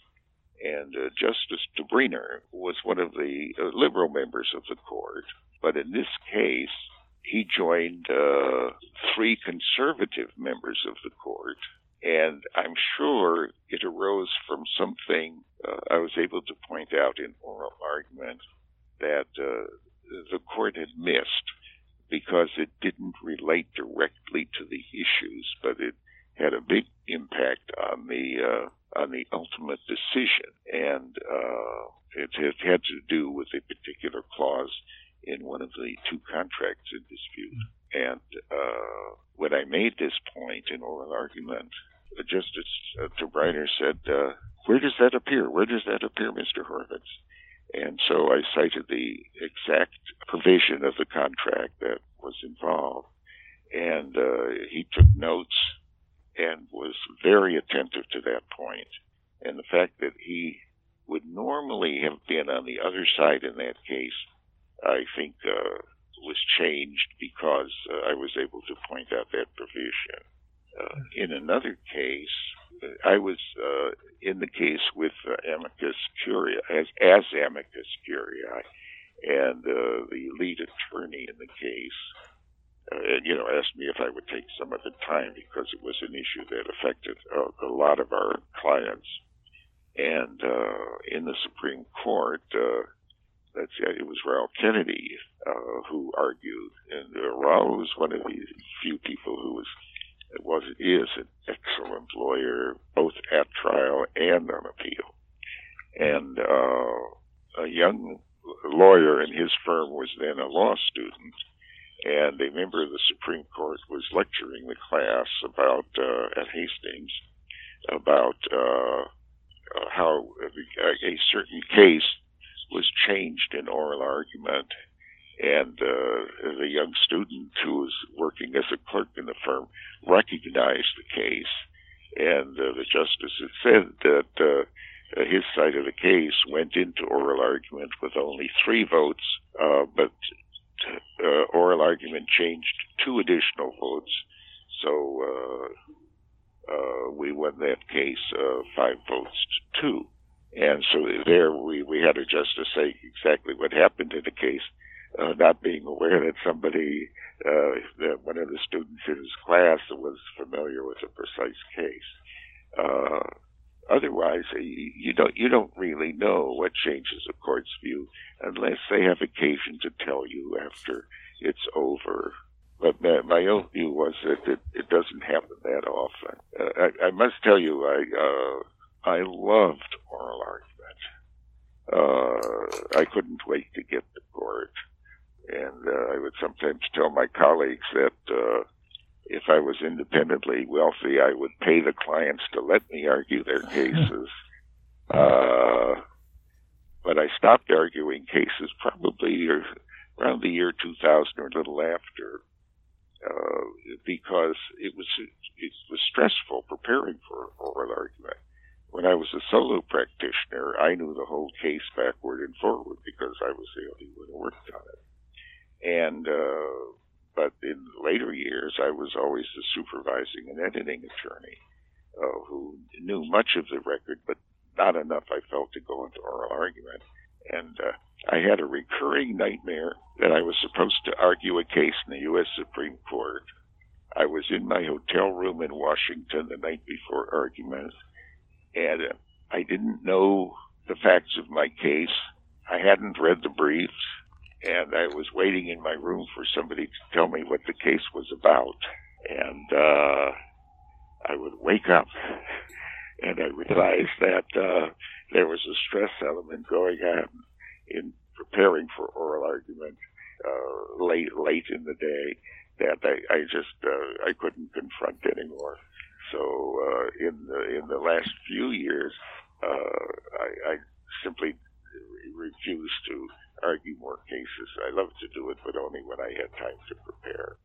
and uh, Justice Tobriner was one of the uh, liberal members of the court. But in this case, he joined uh, three conservative members of the court. And I'm sure it arose from something uh, I was able to point out in oral argument that uh, the court had missed because it didn't relate directly to the issues, but it had a big impact on the uh, on the ultimate decision, and uh, it, it had to do with a particular clause in one of the two contracts in dispute. And uh, when I made this point in oral argument, Justice uh, said, uh, "Where does that appear? Where does that appear, Mr. Horvitz?" And so I cited the exact provision of the contract that was involved, and uh, he took notes and was very attentive to that point. And the fact that he would normally have been on the other side in that case, I think, uh, was changed because uh, I was able to point out that provision. Uh, in another case, I was uh, in the case with uh, amicus curiae, as, as amicus curiae, and uh, the lead attorney in the case, uh, you know, asked me if I would take some of the time because it was an issue that affected uh, a lot of our clients. And uh, in the Supreme Court, uh, see, it was Raoul Kennedy uh, who argued, and uh, Raoul was one of the few people who was was is an excellent lawyer, both at trial and on appeal. And uh, a young lawyer in his firm was then a law and a member of the Supreme Court was lecturing the class about uh, at Hastings about uh, uh how a, a certain case was changed in oral argument and uh, the young student who was working as a clerk in the firm recognized the case, and uh, the justice had said that uh, his side of the case went into oral argument with only three votes, uh, but uh, oral argument changed two additional votes, so uh, uh, we won that case uh, five votes to two. And so there we, we had a justice say exactly what happened in the case uh, not being aware that somebody, uh, that one of the students in his class was familiar with a precise case. Uh, otherwise, you don't you don't really know what changes a court's view unless they have occasion to tell you after it's over. But my own view was that it, it doesn't happen that often. Uh, I, I must tell you, I uh, I loved oral argument. Uh, I couldn't wait to get to court. And uh, I would sometimes tell my colleagues that uh, if I was independently wealthy, I would pay the clients to let me argue their cases. Uh, but I stopped arguing cases probably around the year 2000 or a little after, uh, because it was it was stressful preparing for oral argument. When I was a solo practitioner, I knew the whole case backward and forward because I was the only one who worked on it. And uh, but in later years, I was always the supervising and editing attorney uh, who knew much of the record, but not enough, I felt, to go into oral argument. And uh, I had a recurring nightmare that I was supposed to argue a case in the U.S. Supreme Court. I was in my hotel room in Washington the night before argument, and I didn't know the facts of my case. I hadn't read the briefs and I was waiting in my room for somebody to tell me what the case was about. And uh, I would wake up and I realized that uh, there was a stress element going on in preparing for oral argument uh, late late in the day that I, I just uh, I couldn't confront anymore. So uh, in the in the last few years, uh, I, I simply refused to argue more cases. I love to do it, but only when I had time to prepare.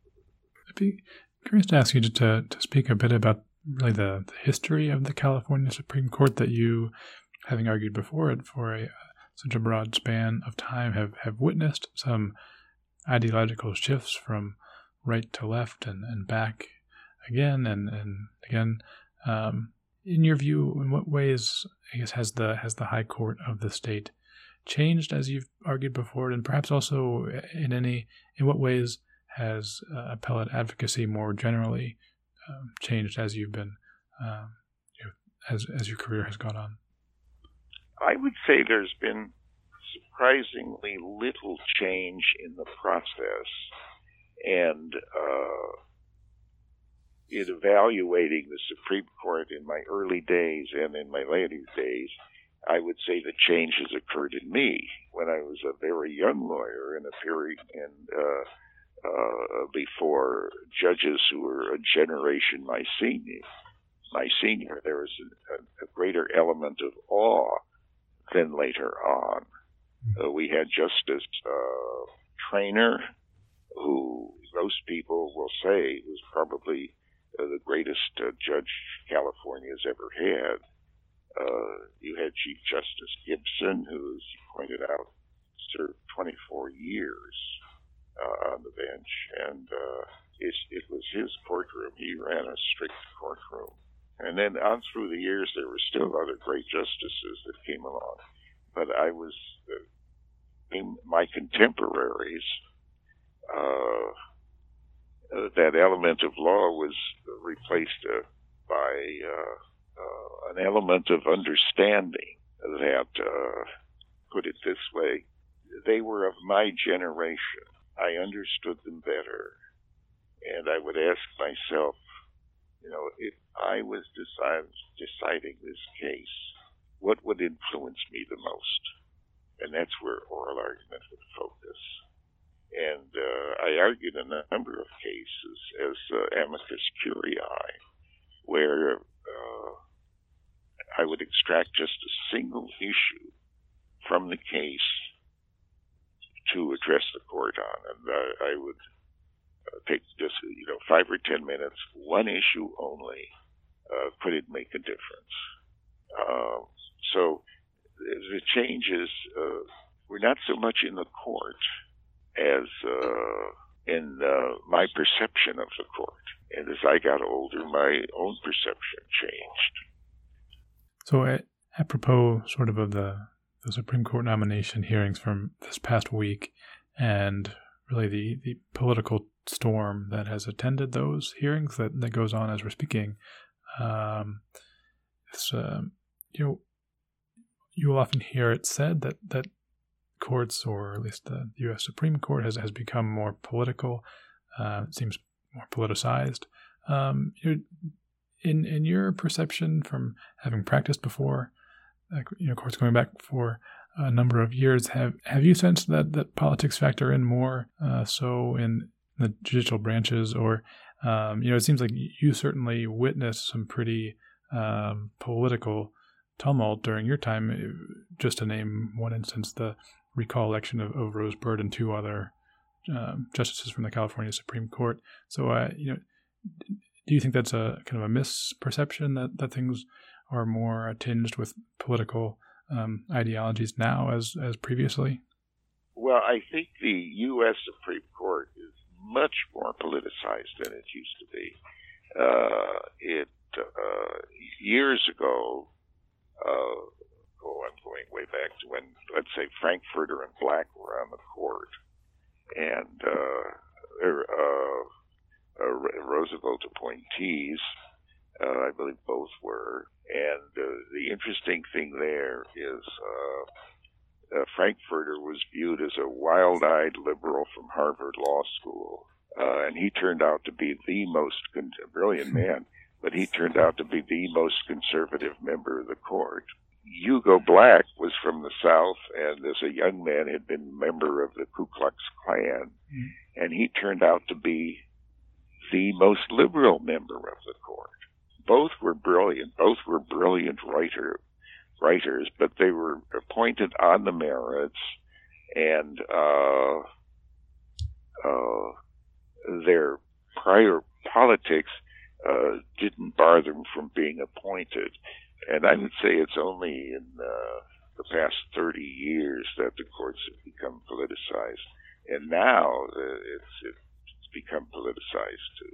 I'd be curious to ask you to, to speak a bit about really the, the history of the California Supreme Court that you, having argued before it for a, such a broad span of time, have, have witnessed some ideological shifts from right to left and, and back again and, and again. Um, in your view, in what ways, I guess, has the has the High Court of the state changed as you've argued before, and perhaps also in any in what ways has uh, appellate advocacy more generally um, changed as you've been um, you know, as as your career has gone on? I would say there's been surprisingly little change in the process, and uh, in evaluating the Supreme Court in my early days and in my later days, I would say the change has occurred in me when I was a very young lawyer in a period and uh, uh, before judges who were a generation my senior. My senior, there was a, a greater element of awe than later on. Uh, we had Justice uh, Traynor, who most people will say was probably uh, the greatest uh, judge California has ever had. Uh, you had Chief Justice Gibson, who, as you pointed out, served 24 years uh, on the bench, and it, was his courtroom. He ran a strict courtroom. And then on through the years, there were still other great justices that came along. But I was, my contemporaries, uh, uh, that element of law was replaced uh, by uh, uh, an element of understanding that, put it this way, they were of my generation. I understood them better. And I would ask myself, you know, if I was decide, deciding this case, what would influence me the most? And that's where oral argument would focus. And uh, I argued in a number of cases as uh, amicus curiae, where uh, I would extract just a single issue from the case to address the court on, and I would uh, take just you know five or ten minutes, one issue only. Uh, could it make a difference? Uh, so the changes uh, were not so much in the court as uh, in uh, my perception of the court. And as I got older, my own perception changed. So, apropos, sort of, of the, the Supreme Court nomination hearings from this past week, and really the, the political storm that has attended those hearings that, that goes on as we're speaking. Um, it's, uh, you know, you will often hear it said that, that courts, or at least the U.S. Supreme Court, has, has become more political. Uh, it seems more politicized. Um, in in your perception, from having practiced before, you know, courts going back for a number of years, have have you sensed that that politics factor in more uh, so in the judicial branches, or um, you know, it seems like you certainly witnessed some pretty um, political tumult during your time. Uh, just to name one instance, the recall election of, of Rose Bird and two other um, justices from the California Supreme Court. So, uh, you know, do you think that's a kind of a misperception that, that things are more tinged with political um, ideologies now as as previously? Well, I think the U.S. Supreme Court is much more politicized than it used to be. Uh, it uh, years ago, uh, oh, I'm going way back to when, let's say, Frankfurter and Black were on the court, and uh, uh, uh, Roosevelt appointees, uh, I believe both were. And uh, the interesting thing there is uh, uh, Frankfurter was viewed as a wild-eyed liberal from Harvard Law School, uh, and he turned out to be the most con- brilliant man. But he turned out to be the most conservative member of the court. Hugo Black was from the South, and as a young man had been a member of the Ku Klux Klan, mm. and he turned out to be the most liberal member of the court. Both were brilliant. Both were brilliant writer, writers, but they were appointed on the merits, and uh, uh, their prior politics uh, didn't bar them from being appointed. And I would say it's only in uh, the past 30 years that the courts have become politicized. And now uh, it's, it's become politicized to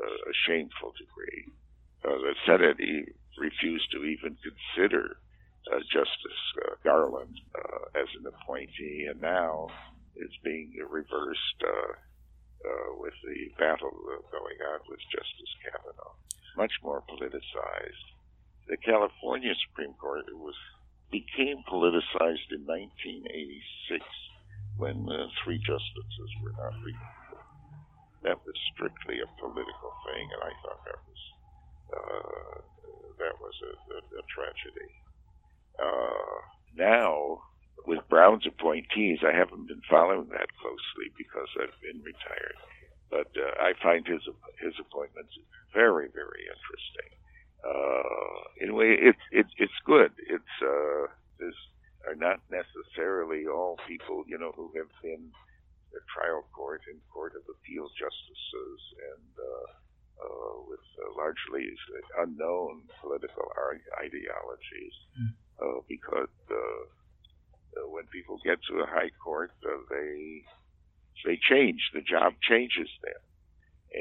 uh, a shameful degree. Uh, the Senate refused to even consider uh, Justice uh, Garland uh, as an appointee, and now it's being reversed uh, uh, with the battle going on with Justice Kavanaugh. Much more politicized the California Supreme Court was became politicized in 1986 when the three justices were not removed. That was strictly a political thing, and I thought that was uh, that was a, a, a tragedy. Uh, now, with Brown's appointees, I haven't been following that closely because I've been retired, but uh, I find his his appointments very, very interesting uh, anyway, it's it, it's good. It's uh, this are not necessarily all people you know who have been the trial court and court of appeal justices and uh, uh, with uh, largely unknown political ideologies, mm. uh, because uh, uh, when people get to the high court, uh, they they change. The job changes them,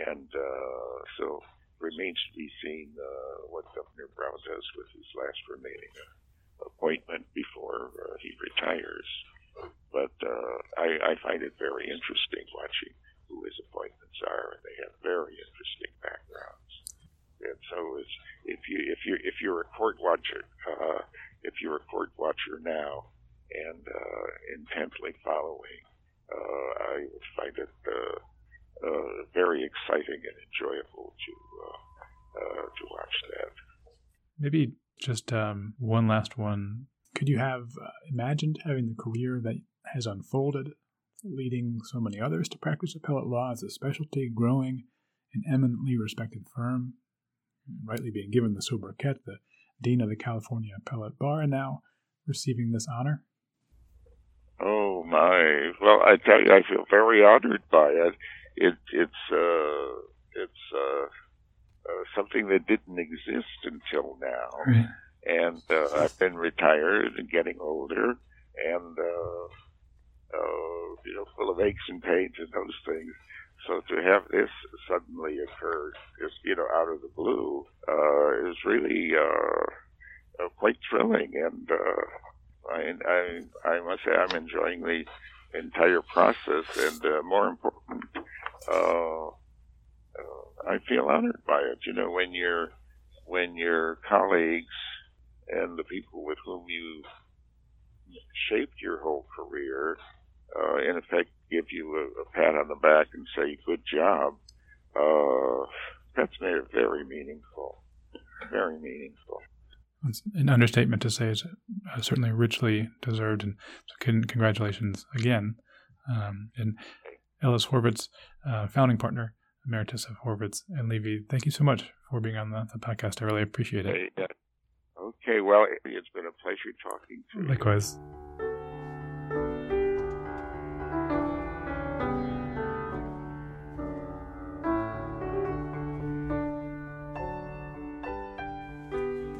and uh, so remains to be seen uh, what Governor Brown does with his last remaining uh, appointment before uh, he retires. but uh, I, I find it very interesting watching who his appointments are, and they have very interesting backgrounds. And so, it's, if you if you if you're a court watcher, uh, if you're a court watcher now and uh, intently following, uh, I would find it uh, uh, very exciting and enjoyable to uh, to watch that. Maybe just um, one last one. Could you have imagined having the career that has unfolded, leading so many others to practice appellate law as a specialty, growing an eminently respected firm, rightly being given the sobriquet, the Dean of the California Appellate Bar, and now receiving this honor? Oh my! Well, I tell you, I feel very honored by it. It it's uh, it's uh, uh, something that didn't exist until now, right. and uh, I've been retired and getting older, and uh, uh, you know, full of aches and pains and those things. So to have this suddenly occur, just you know, out of the blue, uh, is really uh, uh, quite thrilling, and uh, I, I, I must say I'm enjoying the entire process, and uh, more important, uh, uh, I feel honored by it. You know, when your when your colleagues and the people with whom you shaped your whole career uh, in effect give you a, a, pat on the back and say good job, uh, that's very meaningful, very meaningful. It's an understatement to say it's uh, certainly richly deserved, and so congratulations again. Um, and Ellis Horvitz, uh, founding partner emeritus of Horvitz and Levy, thank you so much for being on the, the podcast. I really appreciate it. Hey, okay, well, it's been a pleasure talking to you. Likewise.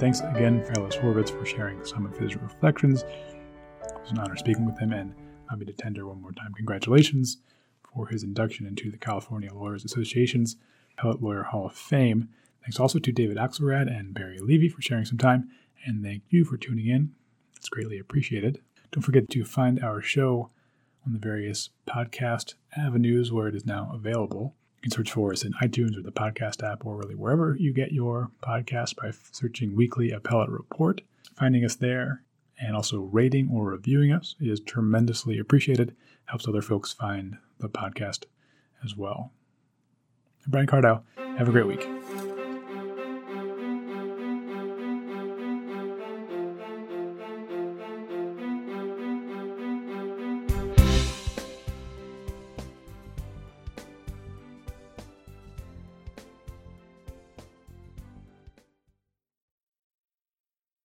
Thanks again Ellis Horvitz for sharing some of his reflections. It was an honor speaking with him, and allow me to tender one more time congratulations for his induction into the California Lawyers Association's Appellate Lawyer Hall of Fame. Thanks also to David Axelrad and Barry Levy for sharing some time, and thank you for tuning in. It's greatly appreciated. Don't forget to find our show on the various podcast avenues where it is now available. You can search for us in iTunes or the podcast app or really wherever you get your podcast by searching Weekly Appellate Report. Finding us there and also rating or reviewing us is tremendously appreciated. Helps other folks find the podcast as well. I'm Brian Cardell. Have a great week.